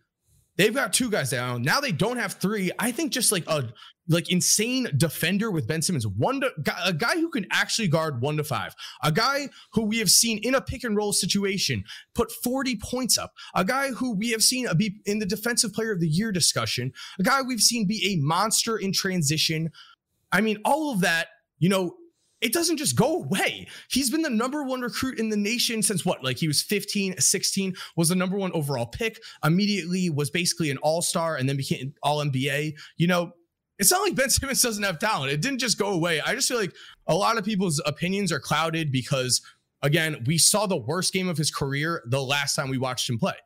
They've got two guys down. Now they don't have three. I think just like a like insane defender with Ben Simmons, one to, a guy who can actually guard one to five, a guy who we have seen in a pick and roll situation put 40 points up, a guy who we have seen be in the defensive player of the year discussion, a guy we've seen be a monster in transition. I mean, all of that, you know, it doesn't just go away. He's been the number one recruit in the nation since what? Like he was 15, 16, was the number one overall pick, immediately was basically an all star and then became all NBA. You know, it's not like Ben Simmons doesn't have talent. It didn't just go away. I just feel like a lot of people's opinions are clouded because, again, we saw the worst game of his career the last time we watched him play.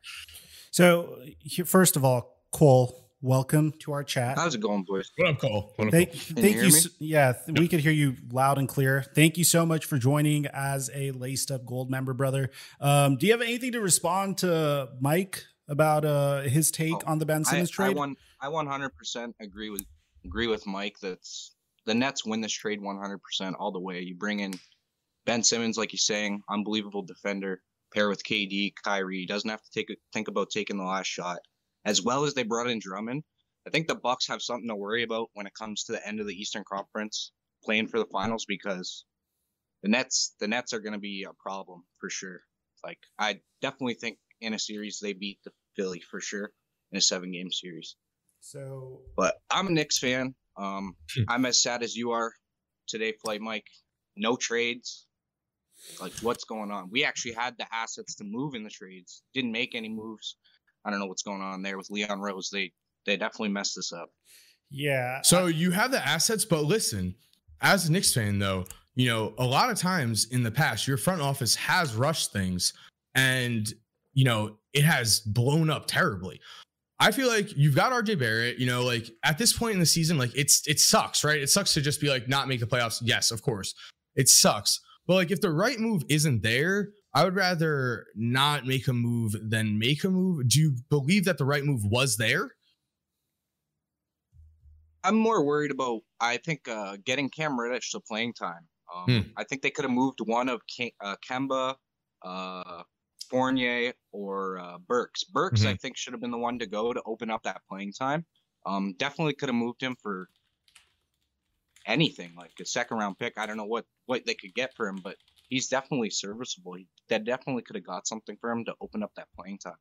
So, first of all, Cole, welcome to our chat. How's it going, boys? What up, Cole? What up, thank, thank you. you yeah, we could hear you loud and clear. Thank you so much for joining as a laced up gold member, brother. Um, do you have anything to respond to Mike about uh, his take oh, on the Ben Simmons I, trade? I, one, I 100% agree with agree with Mike. That's the Nets win this trade 100% all the way. You bring in Ben Simmons, like you're saying, unbelievable defender. Pair with KD, Kyrie doesn't have to take a, think about taking the last shot as well as they brought in Drummond. I think the Bucks have something to worry about when it comes to the end of the Eastern Conference playing for the finals because the Nets the Nets are going to be a problem for sure. Like I definitely think in a series they beat the Philly for sure in a seven game series. So, but I'm a Knicks fan. Um, hmm. I'm as sad as you are today, Flight Mike. No trades. Like what's going on? We actually had the assets to move in the trades. Didn't make any moves. I don't know what's going on there with Leon Rose. They they definitely messed this up. Yeah. So you have the assets, but listen, as a Knicks fan though, you know, a lot of times in the past, your front office has rushed things and you know, it has blown up terribly. I feel like you've got RJ Barrett, you know, like at this point in the season, like it's it sucks, right? It sucks to just be like not make the playoffs. Yes, of course. It sucks. But like if the right move isn't there, I would rather not make a move than make a move. Do you believe that the right move was there? I'm more worried about. I think uh, getting Cam Reddish to playing time. Um, hmm. I think they could have moved one of Ke- uh, Kemba, uh, Fournier, or uh, Burks. Burks, mm-hmm. I think, should have been the one to go to open up that playing time. Um, definitely could have moved him for anything, like a second round pick. I don't know what what they could get for him, but he's definitely serviceable. He, that definitely could have got something for him to open up that playing time.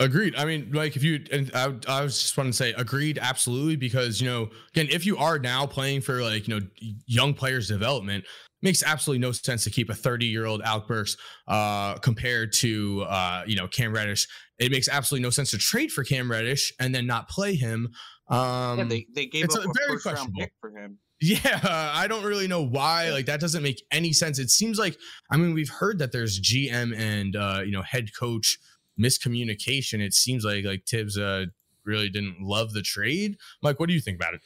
Agreed. I mean, like if you and I, I was just want to say agreed, absolutely, because you know, again, if you are now playing for like you know young players development, makes absolutely no sense to keep a 30 year old Alec Burks uh, compared to uh, you know Cam Reddish. It makes absolutely no sense to trade for Cam Reddish and then not play him. Um, yeah, they, they gave up a, a very first round pick for him. Yeah, I don't really know why. Like that doesn't make any sense. It seems like I mean we've heard that there's GM and uh, you know head coach miscommunication. It seems like like Thibs uh, really didn't love the trade. Mike, what do you think about it?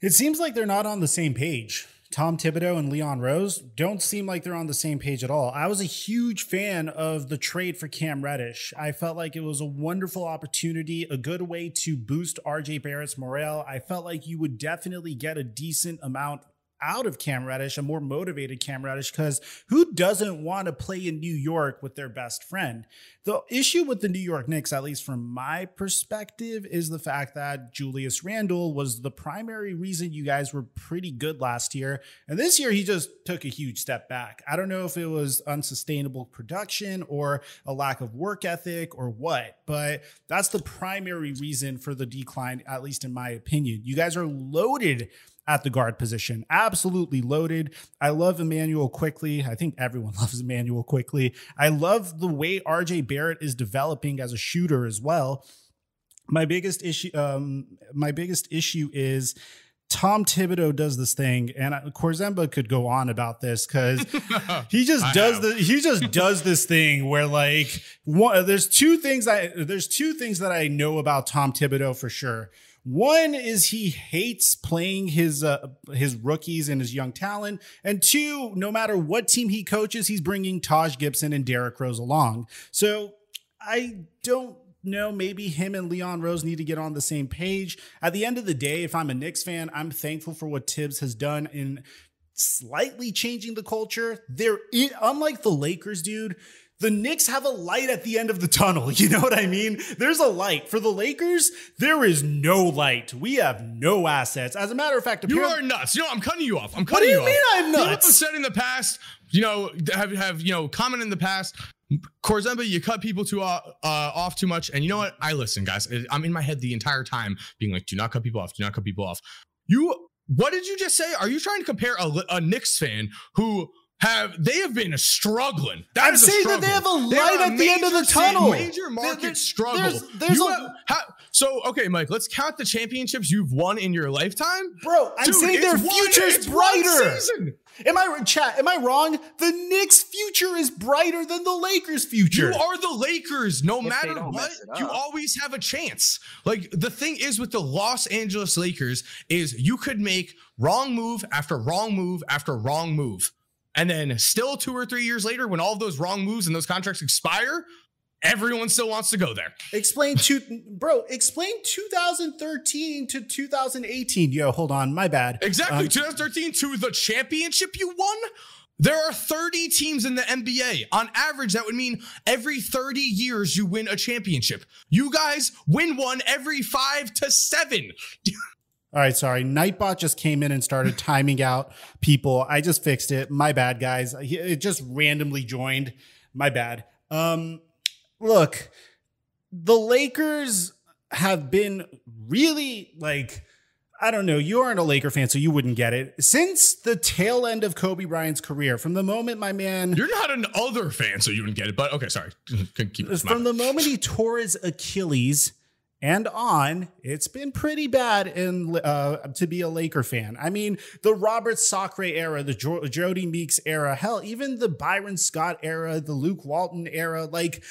It seems like they're not on the same page. Tom Thibodeau and Leon Rose don't seem like they're on the same page at all. I was a huge fan of the trade for Cam Reddish. I felt like it was a wonderful opportunity, a good way to boost RJ Barrett's morale. I felt like you would definitely get a decent amount out of Cam Reddish, a more motivated Cam Reddish, because who doesn't want to play in New York with their best friend? The issue with the New York Knicks, at least from my perspective, is the fact that Julius Randle was the primary reason you guys were pretty good last year. And this year, he just took a huge step back. I don't know if it was unsustainable production or a lack of work ethic or what, but that's the primary reason for the decline, at least in my opinion. You guys are loaded at the guard position. Absolutely loaded. I love Immanuel Quickley. I think everyone loves Immanuel Quickley. I love the way RJ Barrett is developing as a shooter as well. My biggest issue, um, my biggest issue is Tom Thibodeau does this thing, and Corzemba could go on about this because he just does the he just does this thing where like one, there's two things I there's two things that I know about Tom Thibodeau for sure. One is he hates playing his uh, his rookies and his young talent, and two, no matter what team he coaches, he's bringing Taj Gibson and Derrick Rose along. So I don't know, maybe him and Leon Rose need to get on the same page. At the end of the day, if I'm a Knicks fan, I'm thankful for what Thibs has done in slightly changing the culture. They're unlike the Lakers, dude. The Knicks have a light at the end of the tunnel. You know what I mean? There's a light. For the Lakers, there is no light. We have no assets. As a matter of fact, you are nuts. You know, I'm cutting you off. I'm cutting you, What do you mean off. I'm nuts? People have said in the past, you know, have have you know, commented in the past, Corzemba, you cut people too uh, uh, off too much. And you know what? I listen, guys. I'm in my head the entire time, being like, do not cut people off. Do not cut people off. You, what did you just say? Are you trying to compare a, a Knicks fan who have they have been struggling. That I'm saying that they have a light at the end of the tunnel. Major market there, struggle. There's, there's a, have, ha, so okay, Mike. Let's count the championships you've won in your lifetime, bro. I'm Dude, saying their future's brighter. Am I chat? Am I wrong? The Knicks' future is brighter than the Lakers' future. You are the Lakers, no if matter what. You always have a chance. Like the thing is with the Los Angeles Lakers is you could make wrong move after wrong move after wrong move and then still two or three years later, when all of those wrong moves and those contracts expire, everyone still wants to go there. Explain to bro, explain 2013 to 2018. Yo, hold on, my bad. Exactly. Um, 2013 to the championship you won. There are 30 teams in the NBA. On average, that would mean every 30 years you win a championship. You guys win one every five to seven. All right, sorry. Nightbot just came in and started timing out people. I just fixed it. My bad, guys. It just randomly joined. My bad. Um, look, the Lakers have been really like I don't know. You aren't a Laker fan, so you wouldn't get it. Since the tail end of Kobe Bryant's career, from the moment my man, you're not an other fan, so you wouldn't get it. But okay, sorry. From the moment he tore his Achilles and on, it's been pretty bad in uh, to be a Laker fan. I mean, the Robert Sacre era, the jo- Jodie Meeks era, hell, even the Byron Scott era, the Luke Walton era, like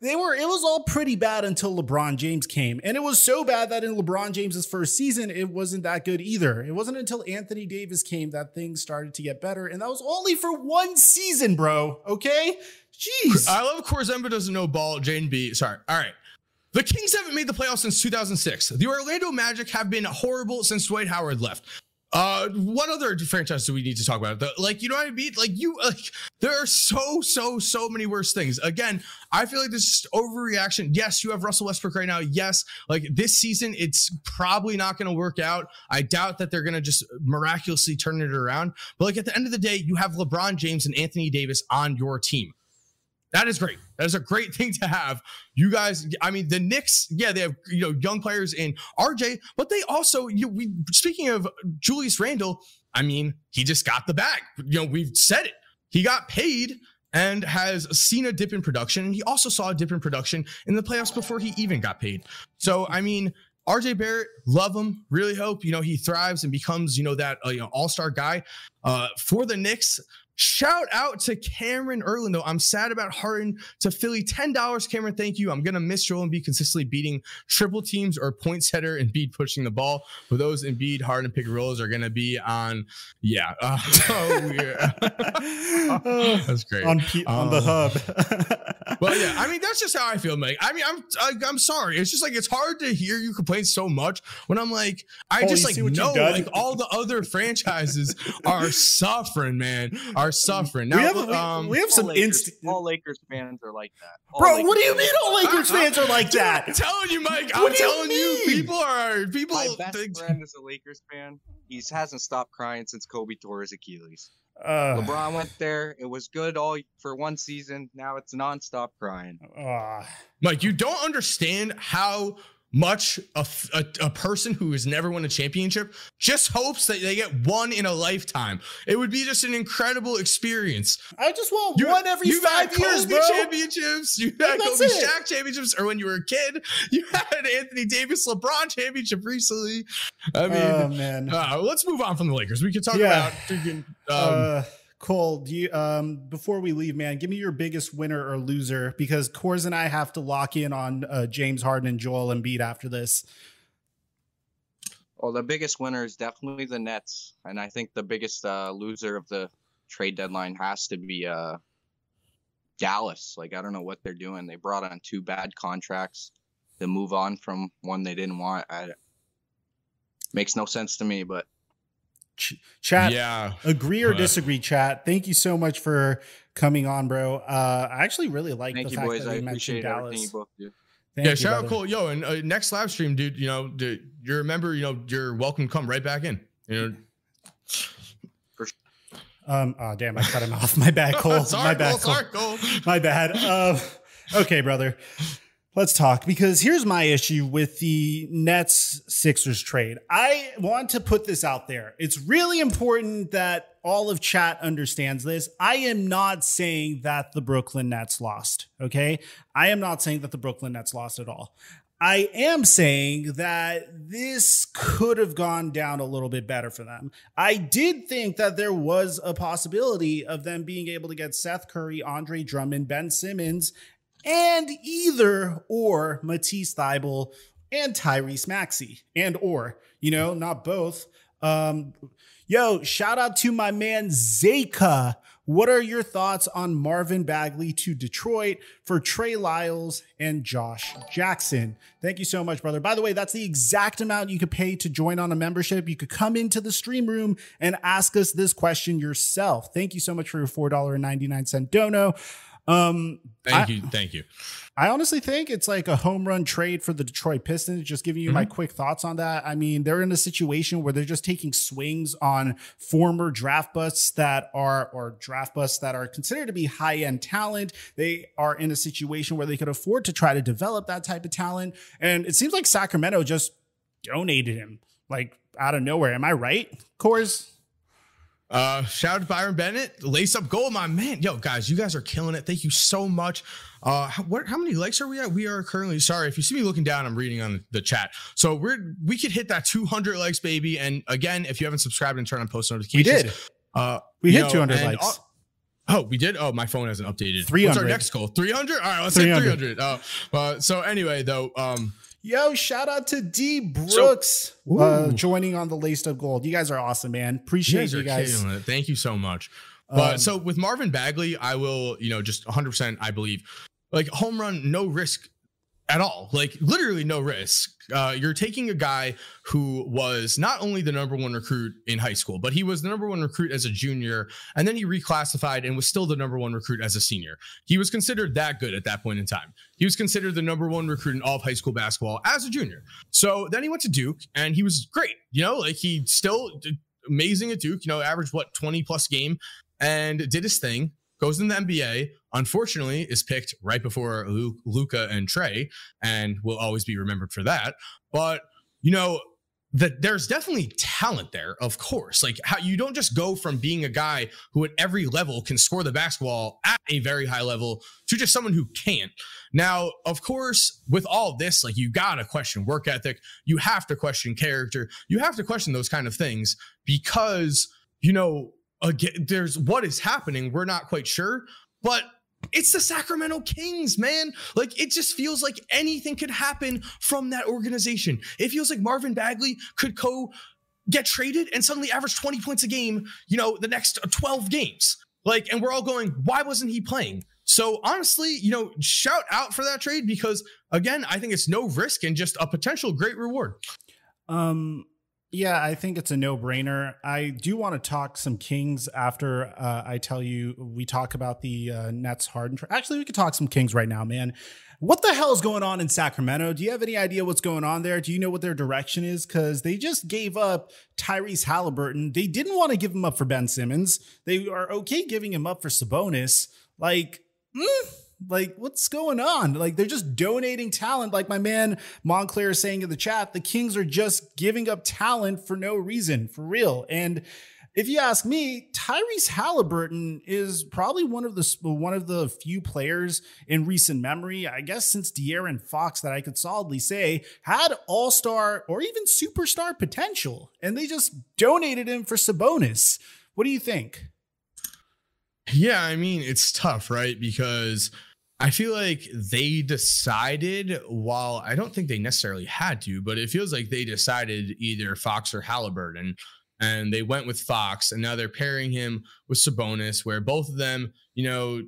they were it was all pretty bad until LeBron James came. And it was so bad that in LeBron James's first season it wasn't that good either. It wasn't until Anthony Davis came that things started to get better and that was only for one season, bro, okay? Jeez. I love Corzemba doesn't know ball, Jane B. Sorry. All right. The Kings haven't made the playoffs since 2006. The Orlando Magic have been horrible since Dwight Howard left. Uh, what other franchise do we need to talk about? The, like, you know what I mean? Like, you, like, there are so, so, so many worse things. Again, I feel like this is overreaction. Yes, you have Russell Westbrook right now. Yes, like this season, it's probably not going to work out. I doubt that they're going to just miraculously turn it around. But like at the end of the day, you have LeBron James and Anthony Davis on your team. That is great. That is a great thing to have. You guys, I mean, the Knicks, yeah, they have you know young players in RJ, but they also you we speaking of Julius Randle, I mean, he just got the bag. You know, we've said it. He got paid and has seen a dip in production. And he also saw a dip in production in the playoffs before he even got paid. So, I mean, RJ Barrett, love him. Really hope you know he thrives and becomes you know that uh, you know all star guy. Uh, for the Knicks, Shout out to Cameron Erland, though. I'm sad about Harden to Philly. $10, Cameron. Thank you. I'm going to miss Joel Embiid consistently beating triple teams or point setter and Embiid pushing the ball. But those Embiid, Harden, and pick rolls are going to be on, yeah. Uh, oh, that's great. On, P- on the um, hub. well, yeah. I mean, that's just how I feel, Mike. I mean, I'm I, am i am sorry. It's just like, it's hard to hear you complain so much when I'm like, I oh, just like know, like all the other franchises are suffering, man. Are are suffering. Now, we have, um, we have some instant. All Lakers fans are like that. All Bro, Lakers what do you mean all Lakers fans are like that? I'm telling you, Mike. I'm telling you, you, people are people. My best think... friend is a Lakers fan. He hasn't stopped crying since Kobe tore his Achilles. Uh, LeBron went there. It was good all for one season. Now it's nonstop crying. Uh, Mike, you don't understand how much a, a, a, person who has never won a championship just hopes that they get one in a lifetime. It would be just an incredible experience. I just want you, one every five years, bro. Championships, you had Kobe it. Shaq championships, or when you were a kid, you had Anthony Davis LeBron championship recently. I mean, oh, man. Uh, let's move on from the Lakers. We can talk yeah. about freaking. Um, uh, Cole, do you um before we leave, man, give me your biggest winner or loser because Coors and I have to lock in on uh, James Harden and Joel Embiid after this. Well, the biggest winner is definitely the Nets, and I think the biggest uh, loser of the trade deadline has to be uh, Dallas. Like I don't know what they're doing. They brought on two bad contracts. to move on from one they didn't want. I, makes no sense to me, but Ch- chat, Yeah. agree or disagree, chat. Thank you so much for coming on, bro. Uh, I actually really like thank the you, fact boys. that I we mentioned appreciate you Dallas. both do. Thank yeah, you, shout out brother. Cole. Yo, and uh, next live stream, dude, you know, dude, you remember, you know, you're welcome to come right back in. You know, Um, oh damn, I cut him off. My bad, Cole. sorry, My bad, Cole, Cole. sorry, Cole. My bad. Uh, okay, brother. Let's talk because here's my issue with the Nets Sixers trade. I want to put this out there. It's really important that all of chat understands this. I am not saying that the Brooklyn Nets lost. Okay. I am not saying that the Brooklyn Nets lost at all. I am saying that this could have gone down a little bit better for them. I did think that there was a possibility of them being able to get Seth Curry, Andre Drummond, Ben Simmons, and either or Matisse Thybulle and Tyrese Maxey, and or, you know, not both. Um, yo, shout out to my man Zeka. What are your thoughts on Marvin Bagley to Detroit for Trey Lyles and Josh Jackson? Thank you so much, brother. By the way, that's the exact amount you could pay to join on a membership. You could come into the stream room and ask us this question yourself. Thank you so much for your $4.99 dono. Um, Thank I- you. Thank you. I honestly think it's like a home run trade for the Detroit Pistons. Just giving you my quick thoughts on that. I mean, they're in a situation where they're just taking swings on former draft busts that are, or draft busts that are considered to be high end talent. They are in a situation where they could afford to try to develop that type of talent. And it seems like Sacramento just donated him like out of nowhere. Am I right, Cores? Uh, shout out to Byron Bennett, lace up gold, my man. Yo, guys, you guys are killing it. Thank you so much. Uh, how, what, how many likes are we at? We are currently sorry if you see me looking down. I'm reading on the chat. So we're we could hit that 200 likes, baby. And again, if you haven't subscribed and turned on post notifications, We did. Uh, We hit know, 200 likes. all- Oh, we did. Oh, my phone hasn't updated. What's 300. our next goal? 300. All right, let's 300. hit 300. Uh, uh, so anyway, though, um, Yo, shout out to D Brooks uh, joining on the Laced Up Gold. You guys are awesome, man. You Appreciate guys you guys. it. Thank you so much. But Um, so with Marvin Bagley, I will, you know, just 100%, I believe, like home run, no risk at all. Like literally no risk. Uh, you're taking a guy who was not only the number one recruit in high school, but he was the number one recruit as a junior, and then he reclassified and was still the number one recruit as a senior. He was considered that good at that point in time. He was considered the number one recruit in all of high school basketball as a junior. So then he went to Duke, and he was great. You know, like he still amazing at Duke. You know, averaged what 20 plus game, and did his thing. Goes in the NBA. Unfortunately, is picked right before Lu- Luka and Trae, and will always be remembered for that. But you know that there's definitely talent there, of course. Like how you don't just go from being a guy who at every level can score the basketball at a very high level to just someone who can't. Now, of course, with all this, like you gotta question work ethic, you have to question character, you have to question those kind of things because you know again, there's what is happening. We're not quite sure, but it's the Sacramento Kings, man. Like it just feels like anything could happen from that organization. It feels like Marvin Bagley could co get traded and suddenly average 20 points a game, you know, the next 12 games. Like, and we're all going, why wasn't he playing? So honestly, you know, shout out for that trade because again, I think it's no risk and just a potential great reward. Um, yeah, I think it's a no brainer. I do want to talk some Kings after uh, I tell you we talk about the uh, Nets Harden. Tra- Actually, we could talk some Kings right now, man. What the hell is going on in Sacramento? Do you have any idea what's going on there? Do you know what their direction is? Because they just gave up Tyrese Halliburton. They didn't want to give him up for Ben Simmons. They are okay giving him up for Sabonis. Like, mm, like what's going on? Like they're just donating talent. Like my man Montclair is saying in the chat, the Kings are just giving up talent for no reason, for real. And if you ask me, Tyrese Halliburton is probably one of the one of the few players in recent memory, I guess, since De'Aaron Fox that I could solidly say had All Star or even superstar potential, and they just donated him for Sabonis. What do you think? Yeah, I mean, it's tough, right? Because I feel like they decided, while I don't think they necessarily had to, but it feels like they decided either Fox or Halliburton. And they went with Fox, and now they're pairing him with Sabonis, where both of them, you know,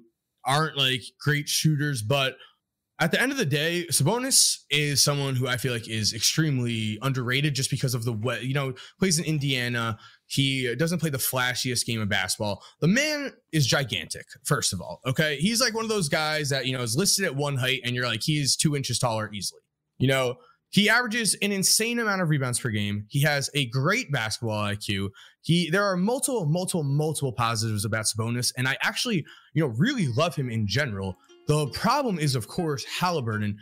aren't like great shooters, but at the end of the day, Sabonis is someone who I feel like is extremely underrated just because of the way, you know, plays in Indiana. He doesn't play the flashiest game of basketball. The man is gigantic, first of all. Okay. He's like one of those guys that, you know, is listed at one height and you're like, he's two inches taller easily. You know, he averages an insane amount of rebounds per game. He has a great basketball IQ. He there are multiple, multiple, multiple positives about Sabonis, and I actually, you know, really love him in general. The problem is, of course, Halliburton.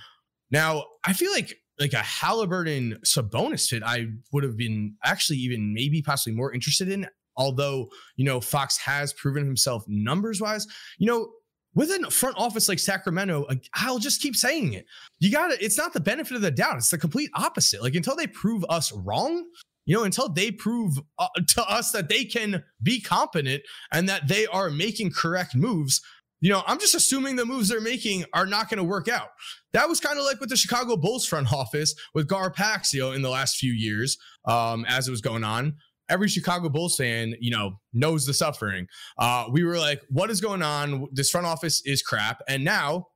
Now, I feel like like a Halliburton Sabonis fit, I would have been actually even maybe possibly more interested in. Although, you know, Fox has proven himself numbers wise. You know, with a front office like Sacramento, I'll just keep saying it. You got to, it's not the benefit of the doubt. It's the complete opposite. Like until they prove us wrong, you know, until they prove uh, to us that they can be competent and that they are making correct moves, you know, I'm just assuming the moves they're making are not going to work out. That was kind of like with the Chicago Bulls front office with Gar Paxio in the last few years um, as it was going on every Chicago Bulls fan, you know, knows the suffering. Uh, we were like, what is going on? This front office is crap. And now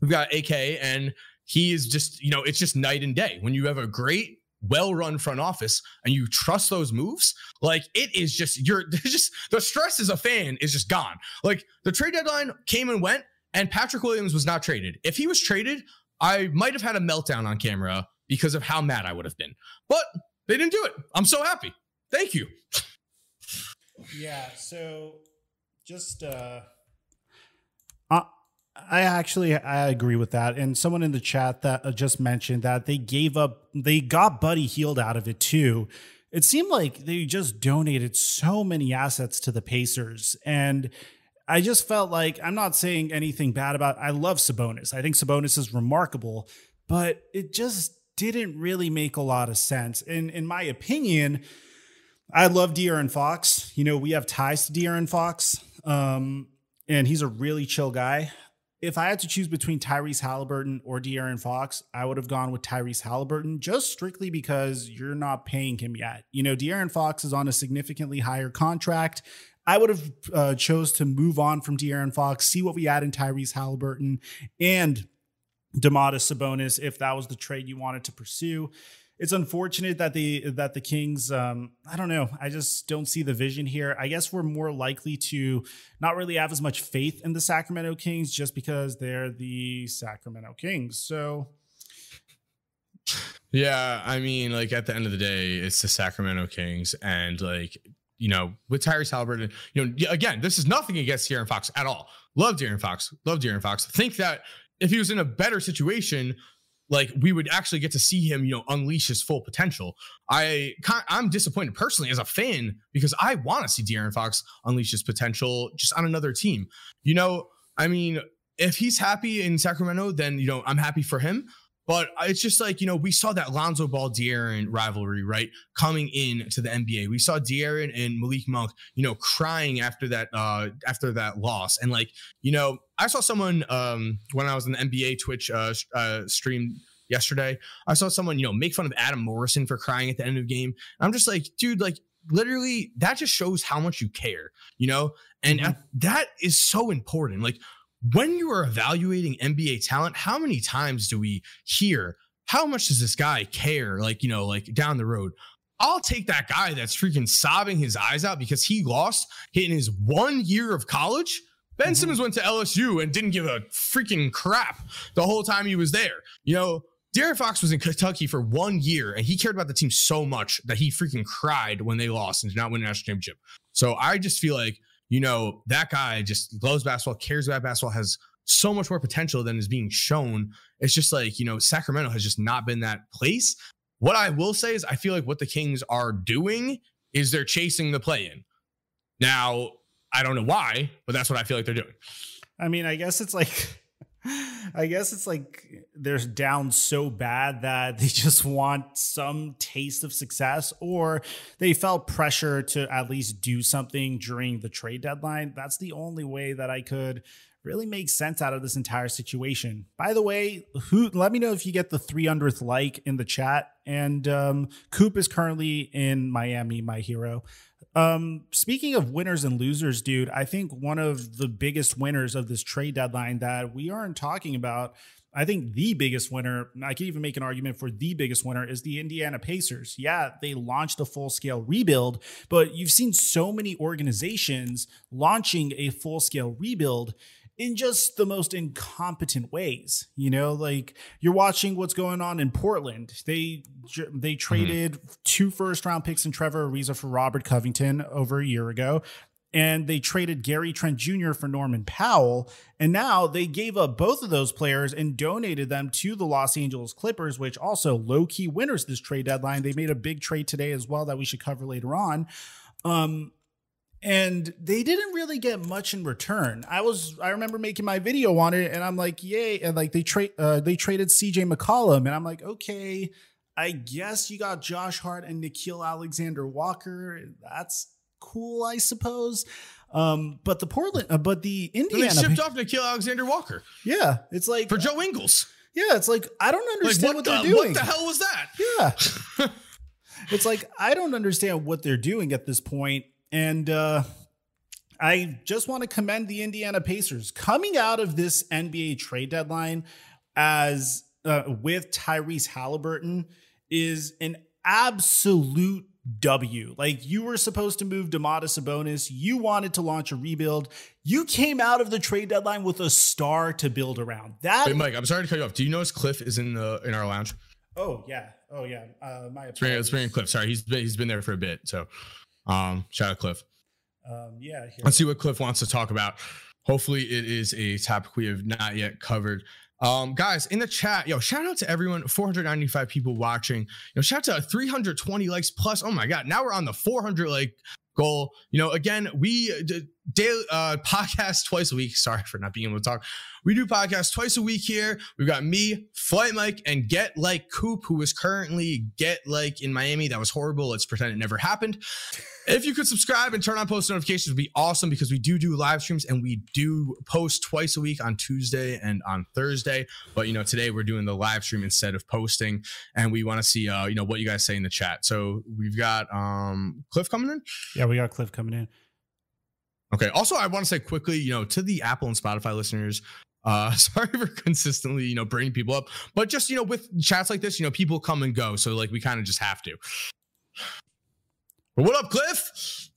we've got AK and he is just, you know, it's just night and day. When you have a great, well run front office and you trust those moves, like it is just, you're just, the stress as a fan is just gone. Like the trade deadline came and went and Patrick Williams was not traded. If he was traded, I might have had a meltdown on camera because of how mad I would have been. But they didn't do it. I'm so happy. Thank you. Yeah. So just, uh, uh, I actually I agree with that. And someone in the chat that uh, just mentioned that they gave up, they got Buddy Hield out of it too. It seemed like they just donated so many assets to the Pacers, and I just felt like I'm not saying anything bad about. I love Sabonis. I think Sabonis is remarkable, but it just didn't really make a lot of sense. And in my opinion, I love De'Aaron Fox. You know, we have ties to De'Aaron Fox, um, and he's a really chill guy. If I had to choose between Tyrese Halliburton or De'Aaron Fox, I would have gone with Tyrese Halliburton just strictly because you're not paying him yet. You know, De'Aaron Fox is on a significantly higher contract. I would have uh, chose to move on from De'Aaron Fox, see what we had in Tyrese Halliburton and Domantas Sabonis if that was the trade you wanted to pursue it's unfortunate that the that the Kings um I don't know, I just don't see the vision here. I guess we're more likely to not really have as much faith in the Sacramento Kings just because they're the Sacramento Kings. So yeah, I mean, like at the end of the day, it's the Sacramento Kings, and like you know, with Tyrese Halliburton, you know, again, this is nothing against De'Aaron Fox at all. Love De'Aaron Fox, love De'Aaron Fox. Think that if he was in a better situation, like we would actually get to see him, you know, unleash his full potential. I I'm disappointed personally as a fan because I want to see De'Aaron Fox unleash his potential just on another team. You know, I mean, if he's happy in Sacramento, then you know I'm happy for him. But it's just like, you know, we saw that Lonzo Ball De'Aaron rivalry, right? Coming in to the NBA. We saw De'Aaron and Malik Monk, you know, crying after that uh after that loss. And like, you know, I saw someone um when I was in the NBA Twitch uh, uh stream yesterday. I saw someone, you know, make fun of Adam Morrison for crying at the end of the game. I'm just like, dude, like literally that just shows how much you care, you know? And mm-hmm. that is so important. Like when you are evaluating NBA talent, how many times do we hear how much does this guy care? Like, you know, like down the road. I'll take that guy that's freaking sobbing his eyes out because he lost in his one year of college. Ben mm-hmm. Simmons went to LSU and didn't give a freaking crap the whole time he was there. You know, De'Aaron Fox was in Kentucky for one year and he cared about the team so much that he freaking cried when they lost and did not win a national championship. So I just feel like you know, that guy just loves basketball, cares about basketball, has so much more potential than is being shown. It's just like, you know, Sacramento has just not been that place. What I will say is, I feel like what the Kings are doing is they're chasing the play in. Now, I don't know why, but that's what I feel like they're doing. I mean, I guess it's like I guess it's like they're down so bad that they just want some taste of success, or they felt pressure to at least do something during the trade deadline. That's the only way that I could really makes sense out of this entire situation. By the way, who let me know if you get the 300th like in the chat. And um, Coop is currently in Miami, my hero. Um, speaking of winners and losers, dude, I think one of the biggest winners of this trade deadline that we aren't talking about I think the biggest winner, I can even make an argument for the biggest winner, is the Indiana Pacers. Yeah, they launched a full scale rebuild, but you've seen so many organizations launching a full scale rebuild in just the most incompetent ways. You know, like you're watching what's going on in Portland. They they traded mm-hmm. two first round picks in Trevor Ariza for Robert Covington over a year ago and they traded Gary Trent Jr. for Norman Powell. And now they gave up both of those players and donated them to the Los Angeles Clippers, which also low key winners this trade deadline. They made a big trade today as well that we should cover later on. Um, and they didn't really get much in return. I was I remember making my video on it, and I'm like, yay! And like they trade uh, they traded C.J. McCollum, and I'm like, okay, I guess you got Josh Hart and Nickeil Alexander Walker. That's cool, I suppose. Um, but the Portland, uh, but the Indiana they shipped off Nickeil Alexander Walker. Yeah, it's like for Joe Ingles. Yeah, it's like I don't understand like, what, what the, they're doing. What the hell was that? Yeah, it's like I don't understand what they're doing at this point, and uh, I just want to commend the Indiana Pacers coming out of this NBA trade deadline as uh, with Tyrese Halliburton is an absolute W. Like you were supposed to move Domantas Sabonis. You wanted to launch a rebuild. You came out of the trade deadline with a star to build around. That Wait, Mike, I'm sorry to cut you off. Do you notice Cliff is in the in our lounge? Oh yeah. Oh yeah. Uh my apologies. Let's bring, Cliff. Sorry, he's been he's been there for a bit. So um shout out Cliff. Um yeah. Here. Let's see what Cliff wants to talk about. Hopefully it is a topic we have not yet covered. Um, guys, in the chat, yo, shout out to everyone, 495 people watching. You know, shout out to 320 likes plus. Oh my god, now we're on the 400 like goal. You know, again, we daily uh, podcast twice a week. Sorry for not being able to talk. We do podcasts twice a week here. We've got me, Flight Mike, and Get Like Coop, who is currently Get Like in Miami. That was horrible. Let's pretend it never happened. If you could subscribe and turn on post notifications, would be awesome because we do do live streams and we do post twice a week on Tuesday and on Thursday. But you know, today we're doing the live stream instead of posting, and we want to see uh, you know what you guys say in the chat. So we've got um Cliff coming in. Yeah, we got Cliff coming in. Okay. Also, I want to say quickly, you know, to the Apple and Spotify listeners, uh, sorry for consistently, you know, bringing people up, but just, you know, with chats like this, you know, people come and go. So like we kind of just have to. But what up, Cliff?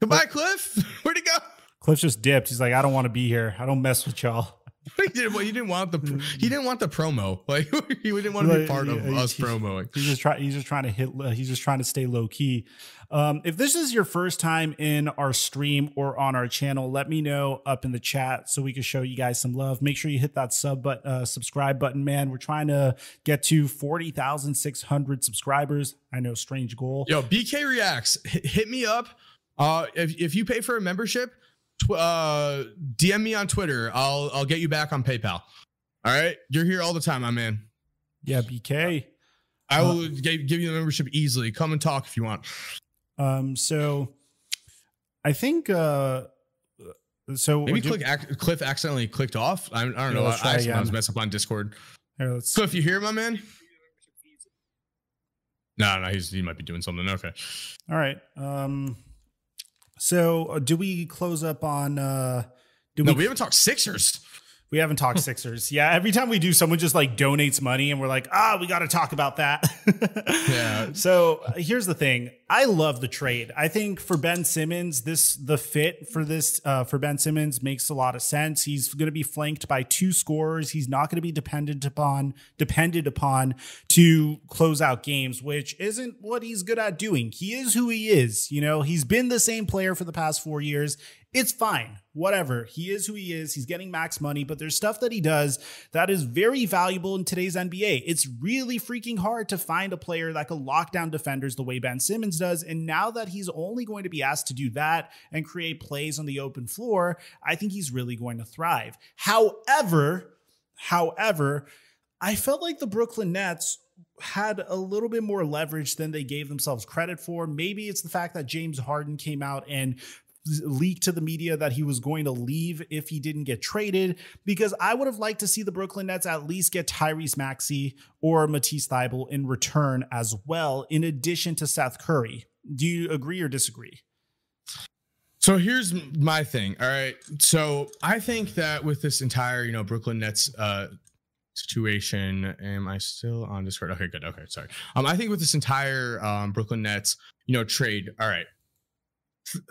Goodbye, Cliff. Where'd he go? Cliff just dipped. He's like, I don't want to be here. I don't mess with y'all. he didn't. Well, he didn't want the. He didn't want the promo. Like he didn't want to be part of us promoing. He's just trying. He's just trying to hit. He's just trying to stay low key. Um, if this is your first time in our stream or on our channel, let me know up in the chat so we can show you guys some love. Make sure you hit that sub but uh, subscribe button, man. We're trying to get to forty thousand six hundred subscribers. I know, strange goal. Yo, BK reacts. H- hit me up. Uh, if if you pay for a membership, tw- uh, DM me on Twitter. I'll I'll get you back on PayPal. All right, you're here all the time, my man. Yeah, BK. I will uh, give you the membership easily. Come and talk if you want. Um, so I think uh, so maybe click ac- Cliff accidentally clicked off. I, I don't yeah, know. I, I, I was messed up on Discord. Here, let's Cliff, you hear my man? No, no, he's he might be doing something. Okay. All right. Um. So uh, do we close up on? uh do no, we, we haven't talked Sixers. We haven't talked Sixers. Yeah, every time we do, someone just like donates money, and we're like, ah, we got to talk about that. yeah. So uh, here's the thing: I love the trade. I think for Ben Simmons, this the fit for this uh, for Ben Simmons makes a lot of sense. He's going to be flanked by two scorers. He's not going to be dependent upon depended upon to close out games, which isn't what he's good at doing. He is who he is. You know, he's been the same player for the past four years. It's fine. Whatever. He is who he is. He's getting max money, but there's stuff that he does that is very valuable in today's NBA. It's really freaking hard to find a player that can lock down defenders the way Ben Simmons does. And now that he's only going to be asked to do that and create plays on the open floor, I think he's really going to thrive. However, however, I felt like the Brooklyn Nets had a little bit more leverage than they gave themselves credit for. Maybe it's the fact that James Harden came out and leaked to the media that he was going to leave if he didn't get traded because I would have liked to see the Brooklyn Nets at least get Tyrese Maxey or Matisse Thybulle in return as well, in addition to Seth Curry. Do you agree or disagree? So here's my thing. All right. So I think that with this entire, you know, Brooklyn Nets uh situation, am I still on Discord? Okay, good. Okay, sorry. Um, I think with this entire um Brooklyn Nets, you know, trade. All right. Th-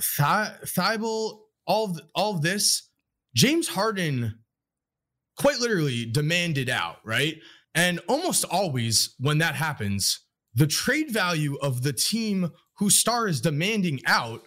Thybulle, all of, all of this, James Harden quite literally demanded out, right? And almost always when that happens, the trade value of the team whose star is demanding out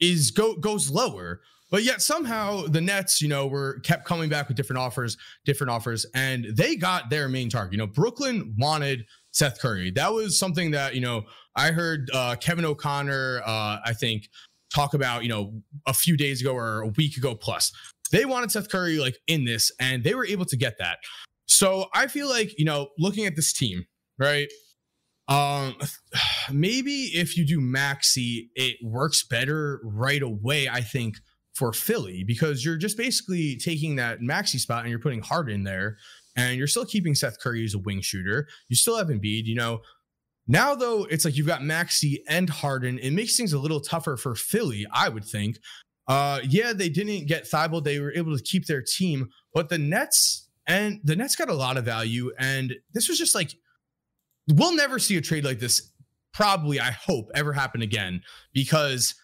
is go goes lower. But yet somehow the Nets, you know, were kept coming back with different offers, different offers, and they got their main target. You know, Brooklyn wanted Seth Curry. That was something that you know I heard uh, Kevin O'Connor, uh, I think, talk about you know a few days ago or a week ago plus. They wanted Seth Curry like in this, and they were able to get that. So I feel like you know, looking at this team, right? Um, maybe if you do Maxey, it works better right away. I think for Philly because you're just basically taking that Maxey spot and you're putting Harden there, and you're still keeping Seth Curry as a wing shooter. You still have Embiid. You know, now though it's like you've got Maxey and Harden. It makes things a little tougher for Philly, I would think. Uh, yeah, they didn't get Thybulle. They were able to keep their team, but the Nets and the Nets got a lot of value. And this was just like we'll never see a trade like this. Probably, I hope, ever happen again because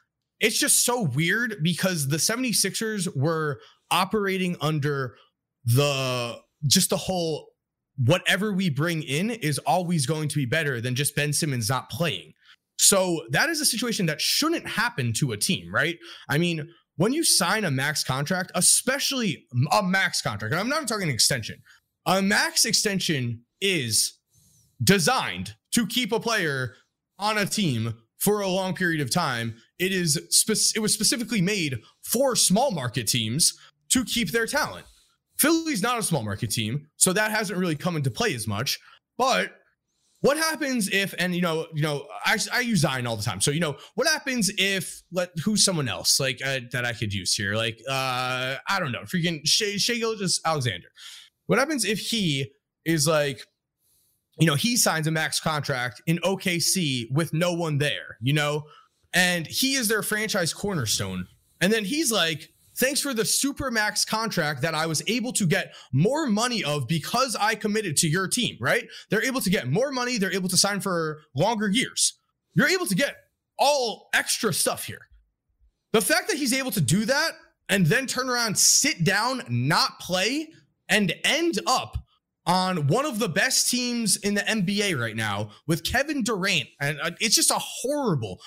it's just so weird because the 76ers were operating under the just the whole whatever we bring in is always going to be better than just Ben Simmons not playing. So that is a situation that shouldn't happen to a team, right? I mean, when you sign a max contract, especially a max contract, and I'm not talking extension, a max extension is designed to keep a player on a team for a long period of time. It is spe- it was specifically made for small market teams to keep their talent. Philly's not a small market team, so that hasn't really come into play as much. But what happens if and you know you know I, I use Zion all the time. So you know what happens if let who's someone else like uh, that I could use here like uh I don't know freaking Shai, Shai Alexander. What happens if he is like you know, he signs a max contract in OKC with no one there, you know, and he is their franchise cornerstone. And then he's like, thanks for the super max contract that I was able to get more money of because I committed to your team, right? They're able to get more money. They're able to sign for longer years. You're able to get all extra stuff here. The fact that he's able to do that and then turn around, sit down, not play, and end up on one of the best teams in the NBA right now with Kevin Durant. And uh, it's just a horrible,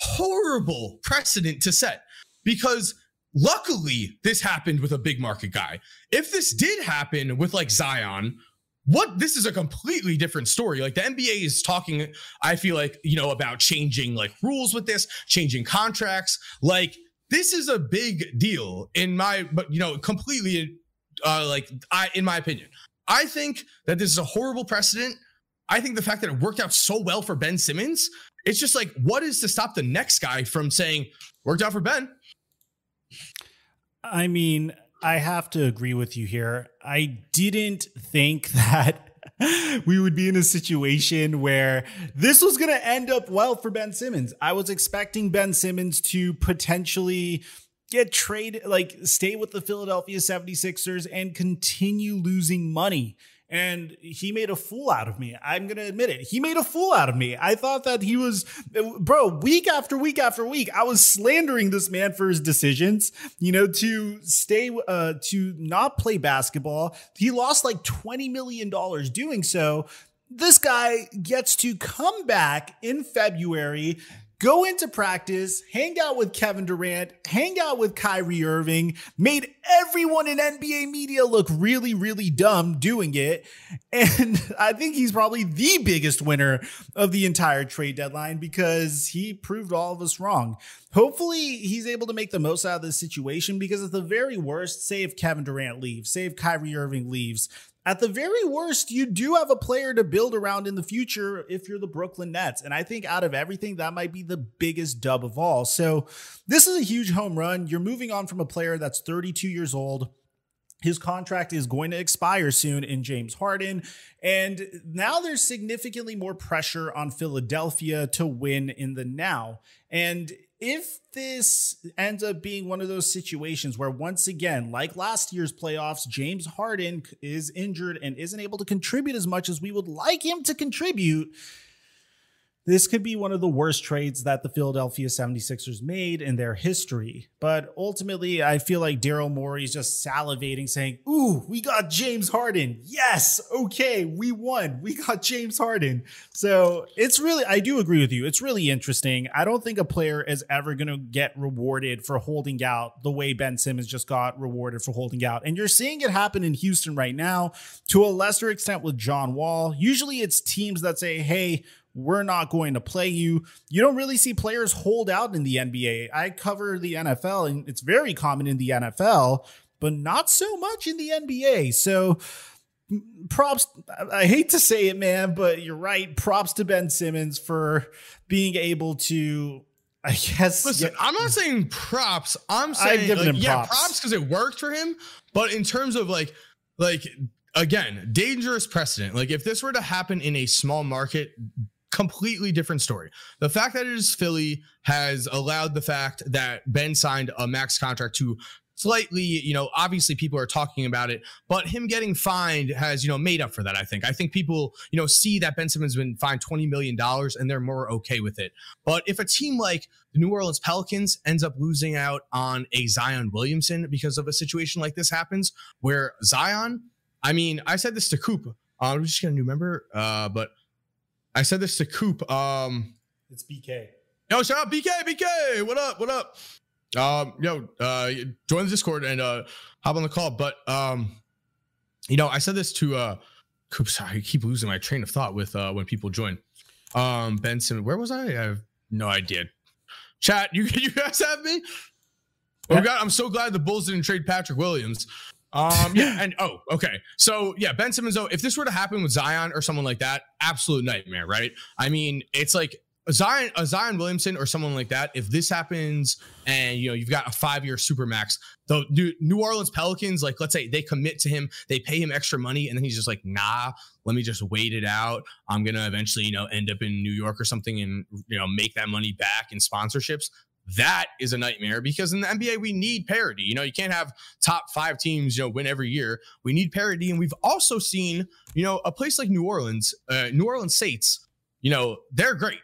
horrible precedent to set because luckily this happened with a big market guy. If this did happen with like Zion, what this is a completely different story. Like the NBA is talking, I feel like, you know, about changing like rules with this, changing contracts. Like this is a big deal in my, but you know, completely uh, like I, in my opinion. I think that this is a horrible precedent. I think the fact that it worked out so well for Ben Simmons, it's just like, what is to stop the next guy from saying, worked out for Ben? I mean, I have to agree with you here. I didn't think that we would be in a situation where this was going to end up well for Ben Simmons. I was expecting Ben Simmons to potentially get traded, like stay with the Philadelphia 76ers and continue losing money. And he made a fool out of me. I'm going to admit it. He made a fool out of me. I thought that he was, bro, week after week after week, I was slandering this man for his decisions, you know, to stay, uh, to not play basketball. He lost like $20 million doing so this guy gets to come back in February go into practice, hang out with Kevin Durant, hang out with Kyrie Irving, made everyone in NBA media look really, really dumb doing it. And I think he's probably the biggest winner of the entire trade deadline because he proved all of us wrong. Hopefully, he's able to make the most out of this situation because at the very worst, say if Kevin Durant leaves, say if Kyrie Irving leaves, at the very worst, you do have a player to build around in the future if you're the Brooklyn Nets. And I think out of everything, that might be the biggest dub of all. So this is a huge home run. You're moving on from a player that's 32 years old. His contract is going to expire soon in James Harden. And now there's significantly more pressure on Philadelphia to win in the now. And if this ends up being one of those situations where once again like last year's playoffs james harden is injured and isn't able to contribute as much as we would like him to contribute this could be one of the worst trades that the Philadelphia 76ers made in their history. But ultimately, I feel like Daryl Morey is just salivating, saying, Ooh, we got James Harden. Yes, okay, we won. We got James Harden. So it's really, I do agree with you. It's really interesting. I don't think a player is ever going to get rewarded for holding out the way Ben Simmons just got rewarded for holding out. And you're seeing it happen in Houston right now to a lesser extent with John Wall. Usually it's teams that say, Hey, we're not going to play you. You don't really see players hold out in the NBA. I cover the NFL and it's very common in the NFL, but not so much in the NBA. So props I hate to say it man, but you're right. Props to Ben Simmons for being able to I guess Listen, I'm not saying props. I'm saying like, yeah, props because it worked for him. But in terms of like, like again, dangerous precedent. Like if this were to happen in a small market, completely different story. The fact that it is Philly has allowed the fact that Ben signed a max contract to slightly, you know, obviously people are talking about it, but him getting fined has, you know, made up for that, I think. I think people, you know, see that Ben Simmons has been fined $20 million and they're more okay with it. But if a team like the New Orleans Pelicans ends up losing out on a Zion Williamson because of a situation like this happens, where Zion, I mean, I said this to Coop. Uh, I'm just going to remember, uh, but I said this to Coop. Um, it's BK. Yo, shout out BK, BK. What up? What up? Um, yo, uh, join the Discord and uh, hop on the call. But um, you know, I said this to uh, Coop. Sorry, I keep losing my train of thought with uh when people join. Um, Benson, where was I? I have no idea. Chat, you you guys have me. Oh God, I'm so glad the Bulls didn't trade Patrick Williams. Um, yeah, and oh, okay. So yeah, Ben Simmons, though, if this were to happen with Zion or someone like that, absolute nightmare, right? I mean, it's like a Zion, a Zion Williamson or someone like that. If this happens and you know you've got a five-year super max, the New Orleans Pelicans, like let's say they commit to him, they pay him extra money, and then he's just like, nah, let me just wait it out. I'm gonna eventually, you know, end up in New York or something and you know make that money back in sponsorships that is a nightmare because in the NBA we need parity. You know, you can't have top five teams, you know, win every year. We need parity, and we've also seen, you know, a place like New Orleans, uh, New Orleans Saints. You know, they're great,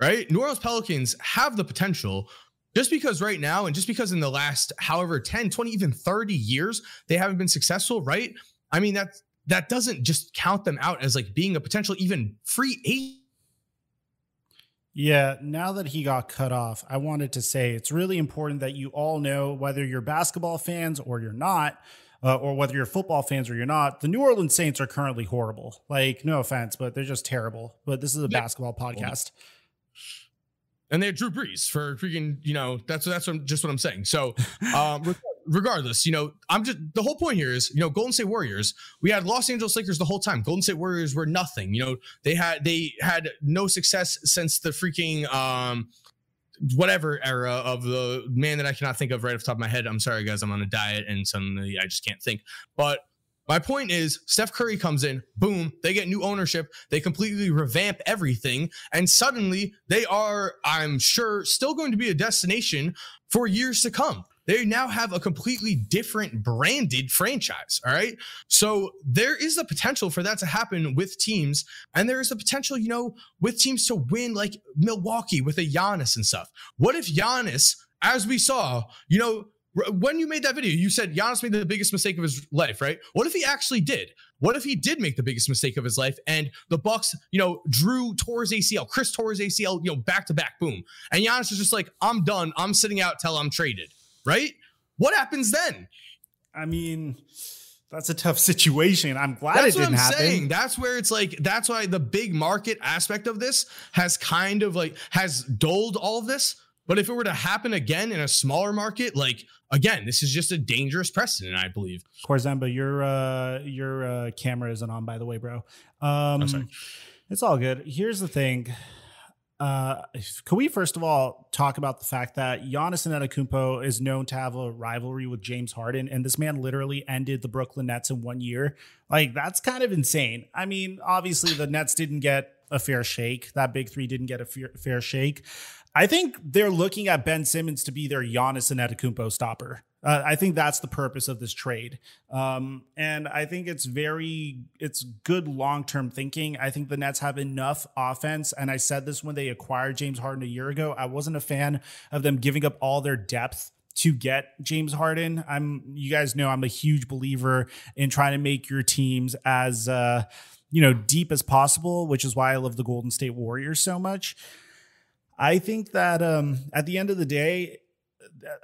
right? New Orleans Pelicans have the potential. Just because right now, and just because in the last however 10, 20, even 30 years, they haven't been successful, right? I mean, that that doesn't just count them out as like being a potential even free agent yeah, now that he got cut off, I wanted to say it's really important that you all know whether you're basketball fans or you're not, uh, or whether you're football fans or you're not, the New Orleans Saints are currently horrible. Like, no offense, but they're just terrible. But this is a basketball podcast. And they had Drew Brees for freaking, you know, that's that's what, just what I'm saying. So, um, regardless, you know, I'm just the whole point here is, you know, Golden State Warriors. We had Los Angeles Lakers the whole time. Golden State Warriors were nothing. You know, they had they had no success since the freaking um whatever era of the man that I cannot think of right off the top of my head. I'm sorry, guys. I'm on a diet and suddenly I just can't think. But my point is, Steph Curry comes in, boom, they get new ownership, they completely revamp everything, and suddenly they are, I'm sure, still going to be a destination for years to come. They now have a completely different branded franchise. All right. So there is the potential for that to happen with teams. And there is the potential, you know, with teams to win like Milwaukee with a Giannis and stuff. What if Giannis, as we saw, you know, when you made that video, you said Giannis made the biggest mistake of his life, right? What if he actually did? What if he did make the biggest mistake of his life and the Bucks, you know, Jrue tore his ACL, Khris tore his ACL, you know, back to back, boom. And Giannis is just like, I'm done. I'm sitting out till I'm traded right? What happens then? I mean, that's a tough situation. I'm glad that's it didn't what I'm happen. Saying. That's where it's like that's why the big market aspect of this has kind of like has dulled all of this. But if it were to happen again in a smaller market, like again, this is just a dangerous precedent, I believe. Korzemba, your uh your uh camera isn't on by the way, bro. Um oh, it's all good. Here's the thing. Uh, can we first of all talk about the fact that Giannis Antetokounmpo is known to have a rivalry with James Harden, and this man literally ended the Brooklyn Nets in one year? Like that's kind of insane. I mean, obviously the Nets didn't get a fair shake. That big three didn't get a fair, fair shake. I think they're looking at Ben Simmons to be their Giannis and Antetokounmpo stopper. Uh, I think that's the purpose of this trade, um, and I think it's very it's good long term thinking. I think the Nets have enough offense, and I said this when they acquired James Harden a year ago. I wasn't a fan of them giving up all their depth to get James Harden. I'm you guys know I'm a huge believer in trying to make your teams as uh, you know deep as possible, which is why I love the Golden State Warriors so much. I think that um, at the end of the day,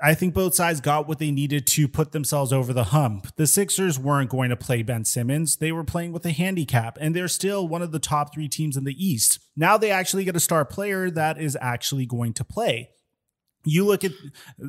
I think both sides got what they needed to put themselves over the hump. The Sixers weren't going to play Ben Simmons. They were playing with a handicap, and they're still one of the top three teams in the East. Now they actually get a star player that is actually going to play. You look at,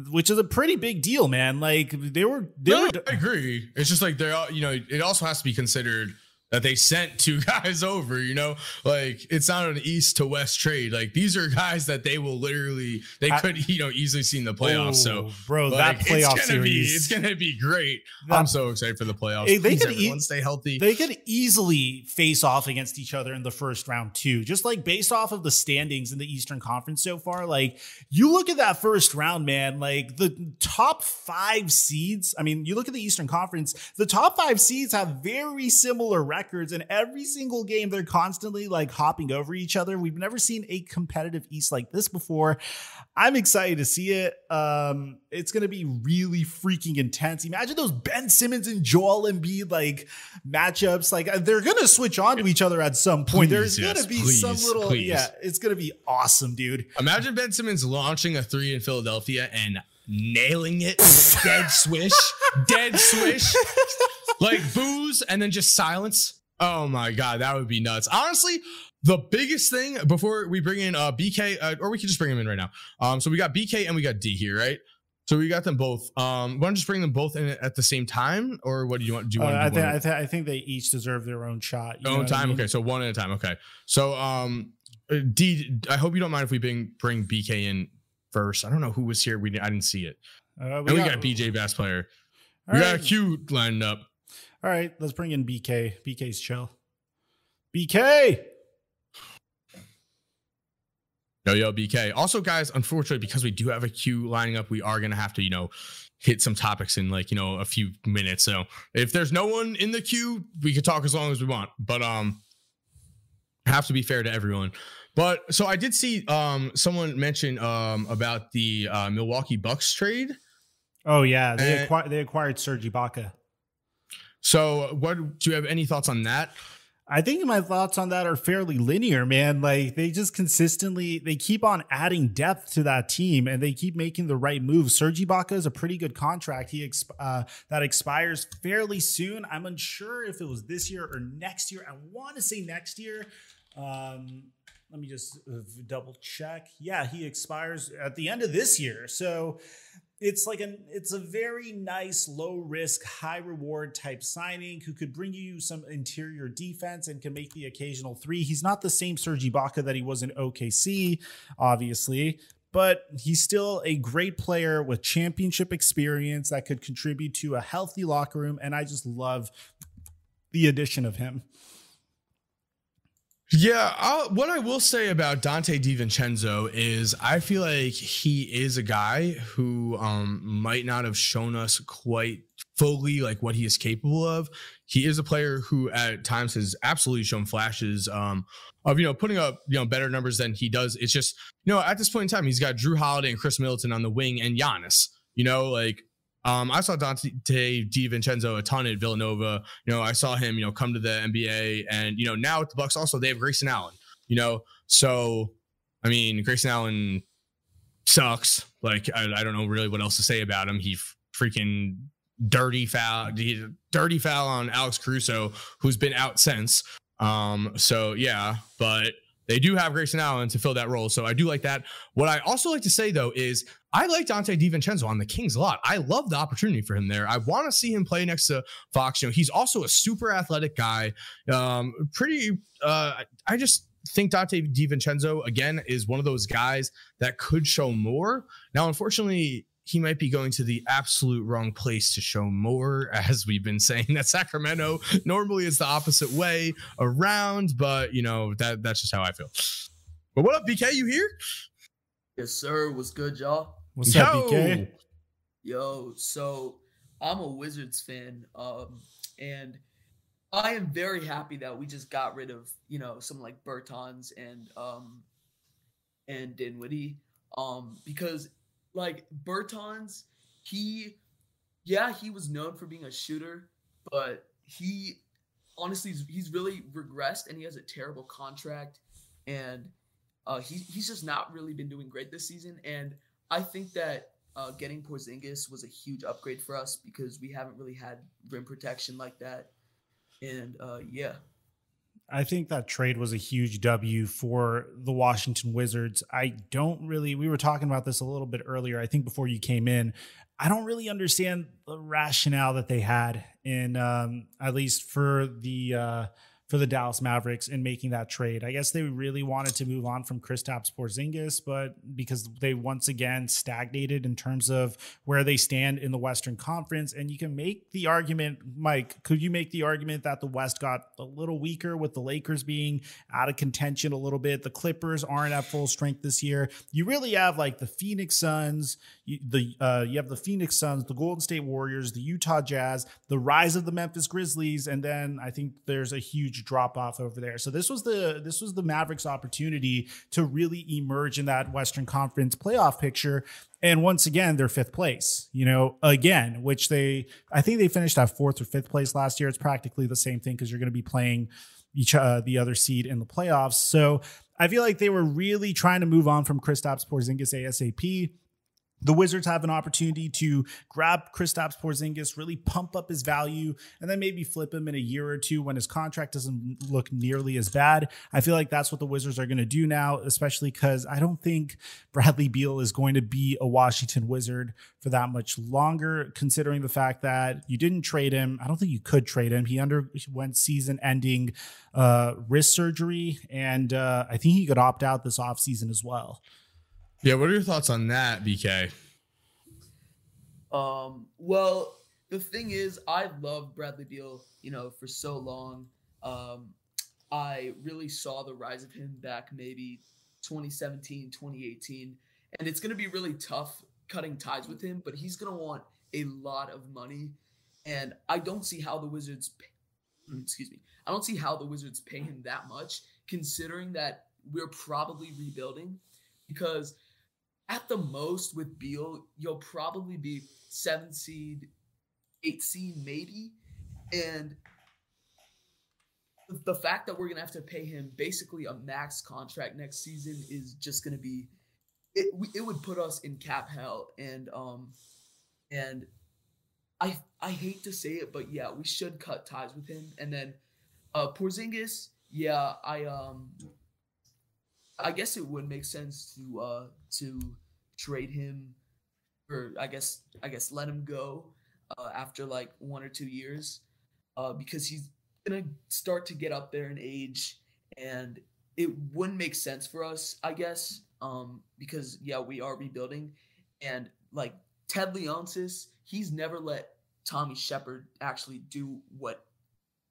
which is a pretty big deal, man. Like they were, they no, were. I agree. It's just like they're, you know, it also has to be considered that they sent two guys over, you know, like it's not an east to west trade. Like these are guys that they will literally, they I, could, you know, easily see in the playoffs. Oh, so, bro, like, that playoff it's gonna series, be, it's gonna be great. That, I'm so excited for the playoffs. They Please, could everyone, e- stay healthy. They could easily face off against each other in the first round too. Just like based off of the standings in the Eastern Conference so far, like you look at that first round, man. Like the top five seeds. I mean, you look at the Eastern Conference. The top five seeds have very similar records, and every single game they're constantly like hopping over each other. We've never seen a competitive East like this before. I'm excited to see it. Um, it's gonna be really freaking intense. Imagine those Ben Simmons and Joel Embiid like matchups. Like they're gonna switch on to each other at some point. Please, There's yes, gonna be please, some little please. yeah. It's gonna be awesome, dude. Imagine Ben Simmons launching a three in Philadelphia and nailing it, dead swish, dead swish, like booze and then just silence. Oh my god, that would be nuts. Honestly, the biggest thing before we bring in uh BK, uh, or we can just bring him in right now. Um, so we got BK and we got D here, right? So we got them both. Um, want to just bring them both in at the same time, or what do you want? Do you Uh, want? I, to do think, I, th- I think they each deserve their own shot. Own what I time? mean? Okay, so one at a time. Okay, so um, uh, D, I hope you don't mind if we bring bring BK in first. I don't know who was here. We I didn't see it. Uh, and we got, BJ Bass player. All we right. got a Q lined up. All right, let's bring in BK. BK's chill. BK. Yo, yo, BK. Also, guys, unfortunately, because we do have a queue lining up, we are gonna have to, you know, hit some topics in like, you know, a few minutes. So if there's no one in the queue, we could talk as long as we want. But um have to be fair to everyone. But so I did see um someone mention um about the uh Milwaukee Bucks trade. Oh yeah, they acquired they acquired Serge Ibaka. So what do you have any thoughts on that? I think my thoughts on that are fairly linear, man. Like they just consistently they keep on adding depth to that team, and they keep making the right moves. Serge Ibaka is a pretty good contract. He exp- uh, that expires fairly soon. I'm unsure if it was this year or next year. I want to say next year. Um, let me just uh, double check. Yeah, he expires at the end of this year. So it's like an it's a very nice low risk high reward type signing who could bring you some interior defense and can make the occasional three. He's not the same Serge Ibaka that he was in OKC obviously but he's still a great player with championship experience that could contribute to a healthy locker room and I just love the addition of him Yeah, I'll, what I will say about Donte DiVincenzo is I feel like he is a guy who um, might not have shown us quite fully like what he is capable of. He is a player who at times has absolutely shown flashes um, of you know putting up you know better numbers than he does. It's just you know at this point in time he's got Jrue Holiday and Khris Middleton on the wing and Giannis. You know like um, I saw Donte DiVincenzo a ton at Villanova. You know, I saw him, you know, come to the NBA, and you know, now with the Bucks also they have Grayson Allen. You know, so I mean, Grayson Allen sucks. Like I, I don't know really what else to say about him. He freaking dirty foul, dirty foul on Alex Caruso, who's been out since. Um, so yeah, but they do have Grayson Allen to fill that role. So I do like that. What I also like to say though is I like Donte DiVincenzo on the Kings a lot. I love the opportunity for him there. I want to see him play next to Fox. You know, he's also a super athletic guy. Um, pretty uh I just think Donte DiVincenzo again is one of those guys that could show more. Now, unfortunately, he might be going to the absolute wrong place to show more, as we've been saying that Sacramento normally is the opposite way around, but you know, that that's just how I feel. But what up, BK? You here? Yes, sir. What's good, y'all? What's Yo! up, BK? Yo, so I'm a Wizards fan, um, and I am very happy that we just got rid of, you know, some like Bertans and um and Dinwiddie. Um, because like Bertans, he yeah, he was known for being a shooter, but he honestly he's- he's really regressed and he has a terrible contract and uh, he, he's just not really been doing great this season. And I think that uh, getting Porzingis was a huge upgrade for us because we haven't really had rim protection like that. And uh, yeah, I think that trade was a huge W for the Washington Wizards. I don't really, we were talking about this a little bit earlier, I think before you came in. I don't really understand the rationale that they had in, um, at least for the, uh, for the Dallas Mavericks in making that trade. I guess they really wanted to move on from Kristaps Porzingis, but because they once again stagnated in terms of where they stand in the Western Conference, and you can make the argument, Mike, could you make the argument that the West got a little weaker with the Lakers being out of contention a little bit? The Clippers aren't at full strength this year. You really have like the Phoenix Suns, the uh, you have the Phoenix Suns, the Golden State Warriors, the Utah Jazz, the rise of the Memphis Grizzlies, and then I think there's a huge drop off over there. So this was the this was the Mavericks' opportunity to really emerge in that Western Conference playoff picture. And once again, they're fifth place, you know, again, which they, I think they finished at fourth or fifth place last year. It's practically the same thing because you're going to be playing each, uh, the other seed in the playoffs. So I feel like they were really trying to move on from Kristaps Porzingis ASAP. The Wizards have an opportunity to grab Kristaps Porzingis, really pump up his value, and then maybe flip him in a year or two when his contract doesn't look nearly as bad. I feel like that's what the Wizards are going to do now, especially because I don't think Bradley Beal is going to be a Washington Wizard for that much longer, considering the fact that you didn't trade him. I don't think you could trade him. He underwent season ending uh, wrist surgery, and uh, I think he could opt out this offseason as well. Yeah, what are your thoughts on that, BK? Um, well, the thing is, I loved Bradley Beal, you know, for so long. Um, I really saw the rise of him back maybe 2017, 2018. And it's going to be really tough cutting ties with him, but he's going to want a lot of money. And I don't see how the Wizards, pay, excuse me, I don't see how the Wizards pay him that much, considering that we're probably rebuilding. Because at the most with Beal, you'll probably be seven seed, eight seed, maybe. And the fact that we're gonna have to pay him basically a max contract next season is just gonna be it. It would put us in cap hell, and um, and I I hate to say it, but yeah, we should cut ties with him. And then uh, Porzingis, yeah, I um, I guess it would make sense to uh to trade him, or I guess I guess let him go uh, after like one or two years, uh, because he's gonna start to get up there in age, and it wouldn't make sense for us, I guess, um, because yeah, we are rebuilding, and like Ted Leonsis, he's never let Tommy Sheppard actually do what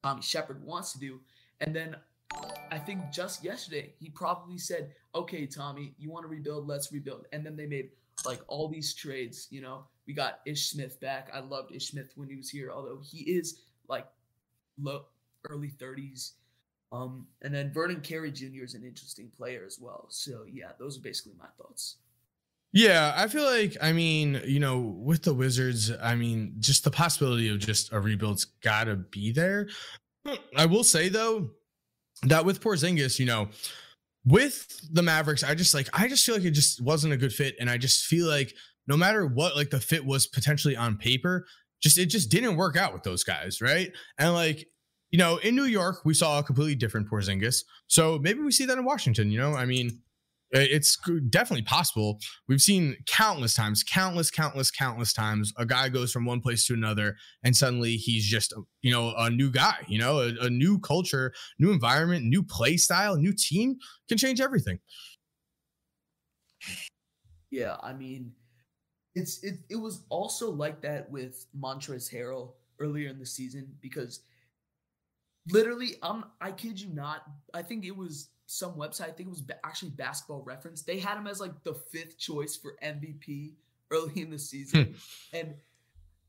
Tommy Sheppard wants to do, and then I think just yesterday he probably said, "Okay, Tommy, you want to rebuild? Let's rebuild." And then they made like all these trades. You know, we got Ish Smith back. I loved Ish Smith when he was here, although he is like low early thirties. Um, and then Vernon Carey Jr. is an interesting player as well. So yeah, those are basically my thoughts. Yeah, I feel like I mean, you know, with the Wizards, I mean, just the possibility of just a rebuild's got to be there. I will say though that with Porzingis, you know, with the Mavericks, I just like I just feel like it just wasn't a good fit, and I just feel like no matter what, like the fit was potentially on paper, just it just didn't work out with those guys, right? And like you know, in New York, we saw a completely different Porzingis, so maybe we see that in Washington. You know, I mean, Uh, it's definitely possible. We've seen countless times, countless, countless, countless times, a guy goes from one place to another, and suddenly he's just, um, you know, a new guy. You know, a, a new culture, new environment, new play style, new team can change everything. Yeah, I mean, it's it, it was also like that with Montrezl Harrell earlier in the season because literally I'm I kid you not I think it was some website I think it was actually Basketball Reference they had him as like the fifth choice for MVP early in the season. And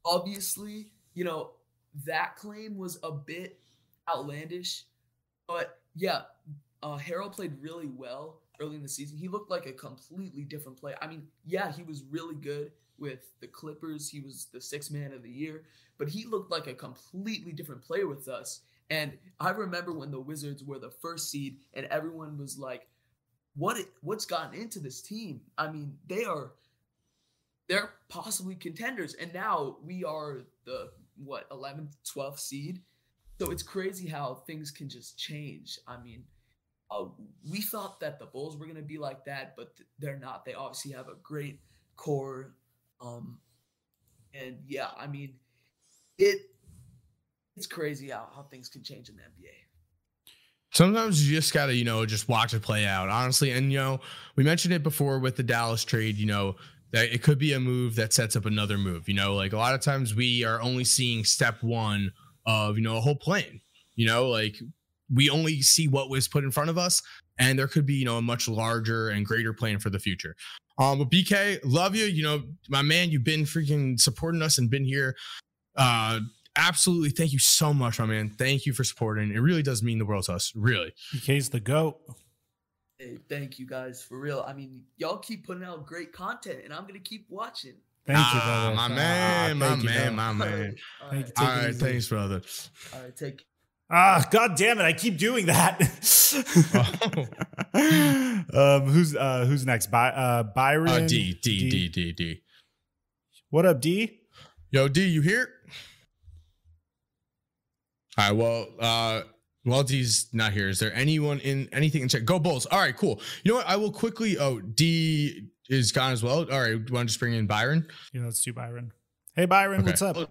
obviously you know that claim was a bit outlandish but yeah uh Harrell played really well early in the season. He looked like a completely different player. I mean yeah he was really good with the Clippers. He was the sixth man of the year but he looked like a completely different player with us. And I remember when the Wizards were the first seed, and everyone was like, "What? What's gotten into this team? I mean, they are, they're possibly contenders, and now we are the what 11th, 12th seed. So it's crazy how things can just change. I mean, uh, we thought that the Bulls were going to be like that, but they're not. They obviously have a great core. Um, and yeah, I mean, it it's crazy how, how things can change in the NBA. Sometimes you just gotta, you know, just watch it play out, honestly. And you know, we mentioned it before with the Dallas trade, you know, that it could be a move that sets up another move. You know, like a lot of times we are only seeing step one of, you know, a whole plan. You know, like we only see what was put in front of us, and there could be, you know, a much larger and greater plan for the future. Um, but BK, love you. You know, my man, you've been freaking supporting us and been here uh, absolutely. Thank you so much, my man. Thank you for supporting. It really does mean the world to us. Really. BK's the goat. Hey, thank you guys for real. I mean, y'all keep putting out great content, and I'm gonna keep watching. Thank you, Ah, brother. my Ah, man, my you, man, brother. my man. All Thank right, you. Take it thanks, brother. all right, take. Ah, god damn it! I keep doing that. um, who's uh, who's next? By uh, Byron. Uh, D, D, D, D, D. What up, D? Yo, D, you here? All right. Well, uh, while D's not here, is there anyone in anything in chat? Go Bulls. All right, cool. You know what? I will quickly. Oh, D is gone as well. All right. Do you want to just bring in Byron? Yeah, let's do Byron. Hey, Byron, Okay. what's up? All right.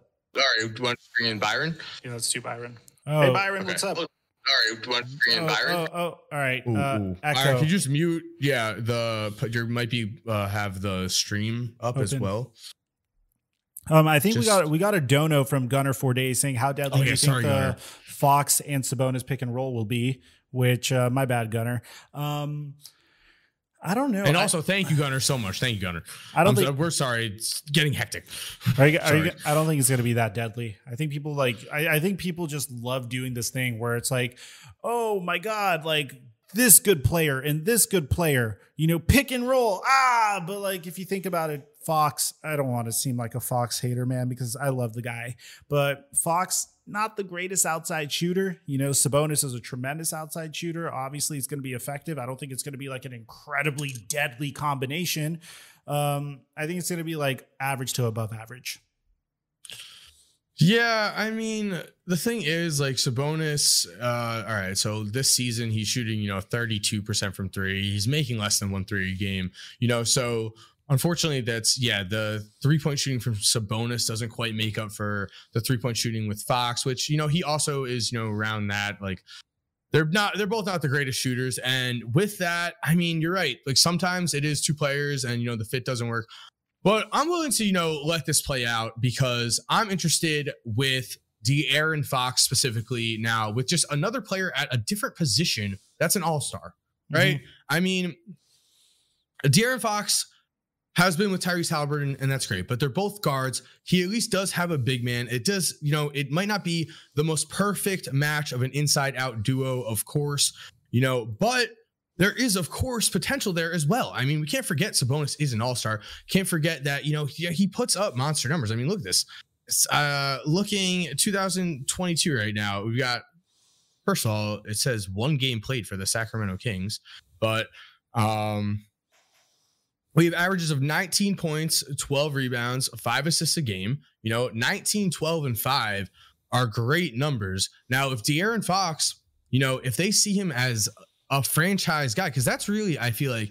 Do you want to bring in Byron? Yeah, let's do Byron. Oh, Hey Byron, okay. what's up? All right. Do you want to bring in oh, Byron? oh, oh, all right. Ooh, uh, ooh. Echo. All right, can you just mute? Yeah, the you might be uh, have the stream up as well. Um, I think we got we got a dono from Gunner four days saying how deadly Oh, do you sorry, think the Gunner. Fox and Sabonis pick and roll will be? Which uh, my bad, Gunner. Um, I don't know. And I- also, thank you, Gunner, so much. Thank you, Gunner. I, don't think we're sorry. It's getting hectic. Are you, are you, I don't think it's going to be that deadly. I think people like, I, I think people just love doing this thing where it's like, oh my God, like this good player and this good player, you know, pick and roll. Ah, but like if you think about it, Fox, I don't want to seem like a Fox hater, man, because I love the guy, but Fox, not the greatest outside shooter. You know, Sabonis is a tremendous outside shooter. Obviously, it's going to be effective. I don't think it's going to be like an incredibly deadly combination. Um, I think it's going to be like average to above average. Yeah, I mean, the thing is, like Sabonis. Uh, all right, so this season he's shooting, you know, thirty-two percent from three. He's making less than one three a game. You know, so unfortunately, that's yeah. The three-point shooting from Sabonis doesn't quite make up for the three-point shooting with Fox, which you know he also is, you know, around that. Like they're not, they're both not the greatest shooters. And with that, I mean, you're right. Like sometimes it is two players, and you know the fit doesn't work. But I'm willing to, you know, let this play out because I'm interested with De'Aaron Fox specifically now with just another player at a different position that's an all-star, right? Mm-hmm. I mean, De'Aaron Fox has been with Tyrese Haliburton, and that's great, but they're both guards. He at least does have a big man. It does, you know, it might not be the most perfect match of an inside-out duo, of course, you know, but there is, of course, potential there as well. I mean, we can't forget Sabonis is an all-star. Can't forget that, you know, he, he puts up monster numbers. I mean, look at this. Uh, looking 2022 right now, we've got first of all, it says one game played for the Sacramento Kings, but um we have averages of 19 points, 12 rebounds, five assists a game. You know, 19, 12, and five are great numbers. Now, if De'Aaron Fox, you know, if they see him as a franchise guy, because that's really, I feel like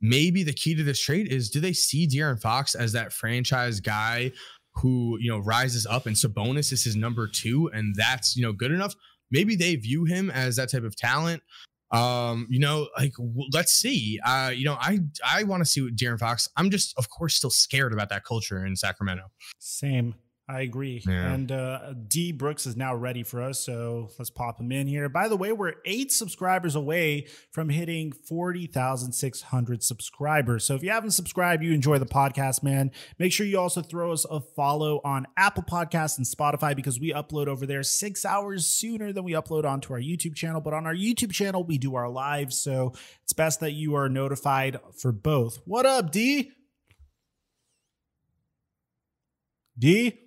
maybe the key to this trade is do they see De'Aaron Fox as that franchise guy who, you know, rises up and Sabonis is his number two and that's, you know, good enough? Maybe they view him as that type of talent. Um, you know, like w- let's see. Uh, you know, I I want to see what De'Aaron Fox. I'm just, of course, still scared about that culture in Sacramento. Same. I agree. Yeah. And uh, D Brooks is now ready for us. So let's pop him in here. By the way, we're eight subscribers away from hitting 40,600 subscribers. So if you haven't subscribed, you enjoy the podcast, man. Make sure you also throw us a follow on Apple Podcasts and Spotify because we upload over there six hours sooner than we upload onto our YouTube channel. But on our YouTube channel, we do our live. So it's best that you are notified for both. What up, D? D?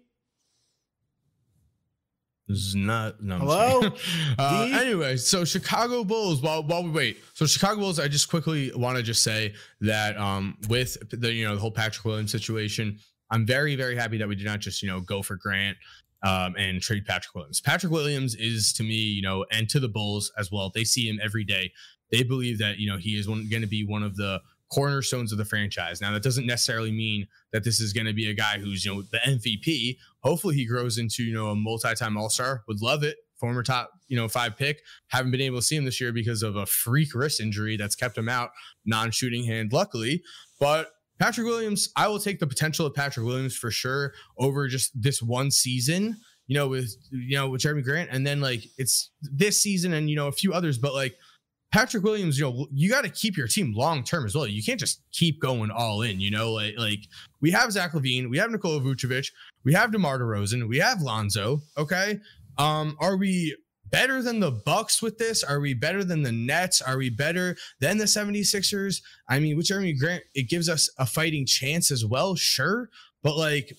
Is not no. Hello? uh, anyway, so Chicago Bulls. While while we wait, so Chicago Bulls. I just quickly want to just say that um with the you know the whole Patrick Williams situation, I'm very very happy that we did not just you know go for Grant um and trade Patrick Williams. Patrick Williams is to me you know and to the Bulls as well. They see him every day. They believe that you know he is going to be one of the cornerstones of the franchise. Now that doesn't necessarily mean that this is going to be a guy who's you know the MVP. Hopefully he grows into you know a multi-time All-Star. Would love it. Former top you know five pick. Haven't been able to see him this year because of a freak wrist injury that's kept him out. Non-shooting hand, luckily, but. Patrick Williams, I will take the potential of Patrick Williams for sure over just this one season, you know, with you know, with Jerami Grant, and then like it's this season and you know a few others, but like Patrick Williams, you know, you got to keep your team long term as well. You can't just keep going all in, you know, like like we have Zach LaVine, we have Nikola Vucevic, we have DeMar DeRozan, we have Lonzo. Okay. Um, are we better than the Bucks with this? Are we better than the Nets? Are we better than the 76ers? I mean, with Jerami Grant, it gives us a fighting chance as well, sure. But like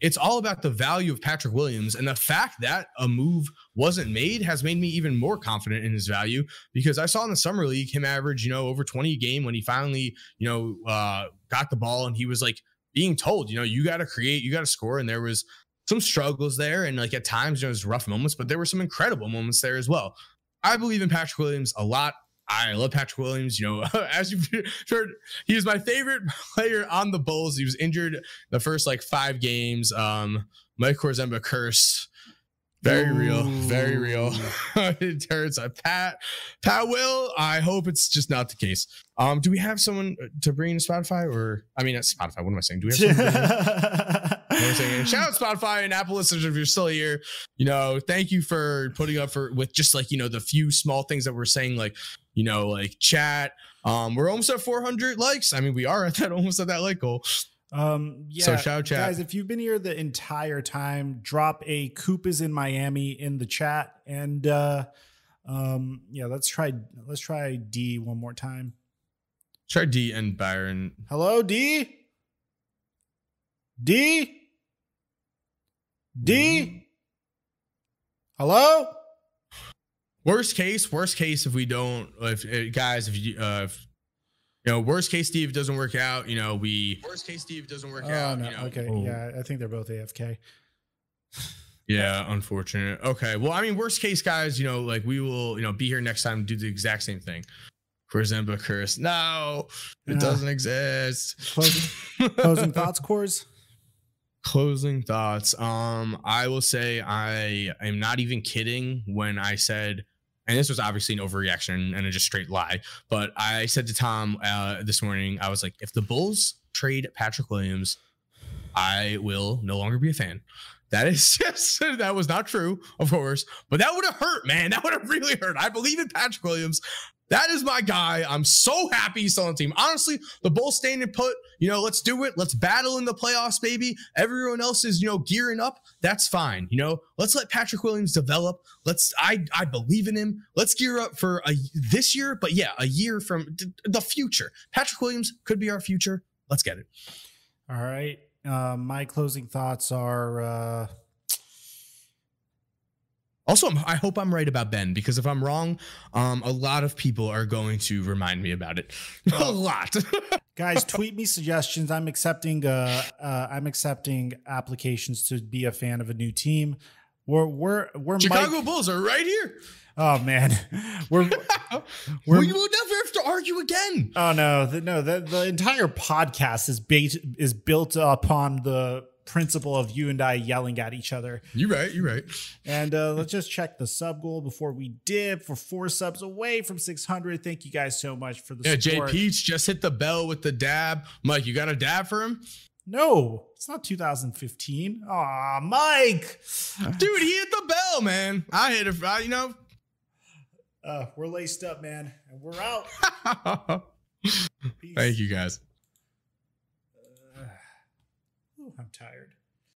it's all about the value of Patrick Williams. And the fact that a move wasn't made has made me even more confident in his value because I saw in the summer league him average, you know, over 20 a game when he finally, you know, uh, got the ball and he was like being told, you know, you got to create, you got to score. And there was some struggles there. And like at times, you know, there's rough moments, but there were some incredible moments there as well. I believe in Patrick Williams a lot. I love Patrick Williams. You know, as you've heard, he was my favorite player on the Bulls. He was injured the first like five games. Um, Mike Korzemba curse. Very real, very real. it hurts. Uh, Pat, Pat will. I hope it's just not the case. Um, do we have someone to bring to Spotify or I mean, not Spotify. What am I saying? Do we have someone? to bring in? What am I saying? Shout out Spotify and Apple listeners if you're still here. You know, thank you for putting up for with just like you know the few small things that we're saying, like you know, like chat. Um, we're almost at 400 likes. I mean, we are at that almost at that like goal. Um, yeah, So shout out chat. guys. If you've been here the entire time, drop a "Coop is in Miami" in the chat, and uh, um, yeah, let's try let's try D one more time. Try D and Byron. Hello, D. D. D. Hello. Worst case, worst case, if we don't, if uh, guys, if you, uh, if, you know, worst case, Steve doesn't work out. You know, we worst case, Steve doesn't work Oh, out. no. you know, okay. oh, Yeah, I think they're both AFK. Yeah, unfortunate. Okay. Well, I mean, worst case, guys, you know, like we will, you know, be here next time and do the exact same thing. Korzemba curse. No, it Yeah. doesn't exist. Closing- Closing thoughts, cores. Closing thoughts. Um, I will say I am not even kidding when I said, and this was obviously an overreaction and a just straight lie, but I said to Tom uh, this morning, I was like, if the Bulls trade Patrick Williams, I will no longer be a fan. That is just that was not true, of course, but that would have hurt, man. That would have really hurt. I believe in Patrick Williams. That is my guy. I'm so happy he's still on the team. Honestly, the Bulls staying put, you know, let's do it. Let's battle in the playoffs, baby. Everyone else is, you know, gearing up. That's fine. You know, let's let Patrick Williams develop. Let's, I, I believe in him. Let's gear up for a, this year, but yeah, a year from the future. Patrick Williams could be our future. Let's get it. All right. Uh, my closing thoughts are uh, Also, I'm- I hope I'm right about Ben because if I'm wrong, um, a lot of people are going to remind me about it. a lot. guys tweet me suggestions i'm accepting uh, uh i'm accepting applications to be a fan of a new team we're we're we're Chicago Mike- Bulls are right here. oh man we're We're- we will never have to argue again. oh no the, no the, the entire podcast is bait is built upon the principle of you and I yelling at each other. You're right, You're right. And uh, let's just check the sub goal before we dip for four subs away from 600. Thank you guys so much for the Yeah, Jay support. Peach just hit the bell with the dab. Mike, you got a dab for him? No, it's not 2015. Aw, Mike. Dude, he hit the bell, man. I hit it, you know. Uh, we're laced up, man, and we're out. Thank you guys. Uh, ooh, I'm tired.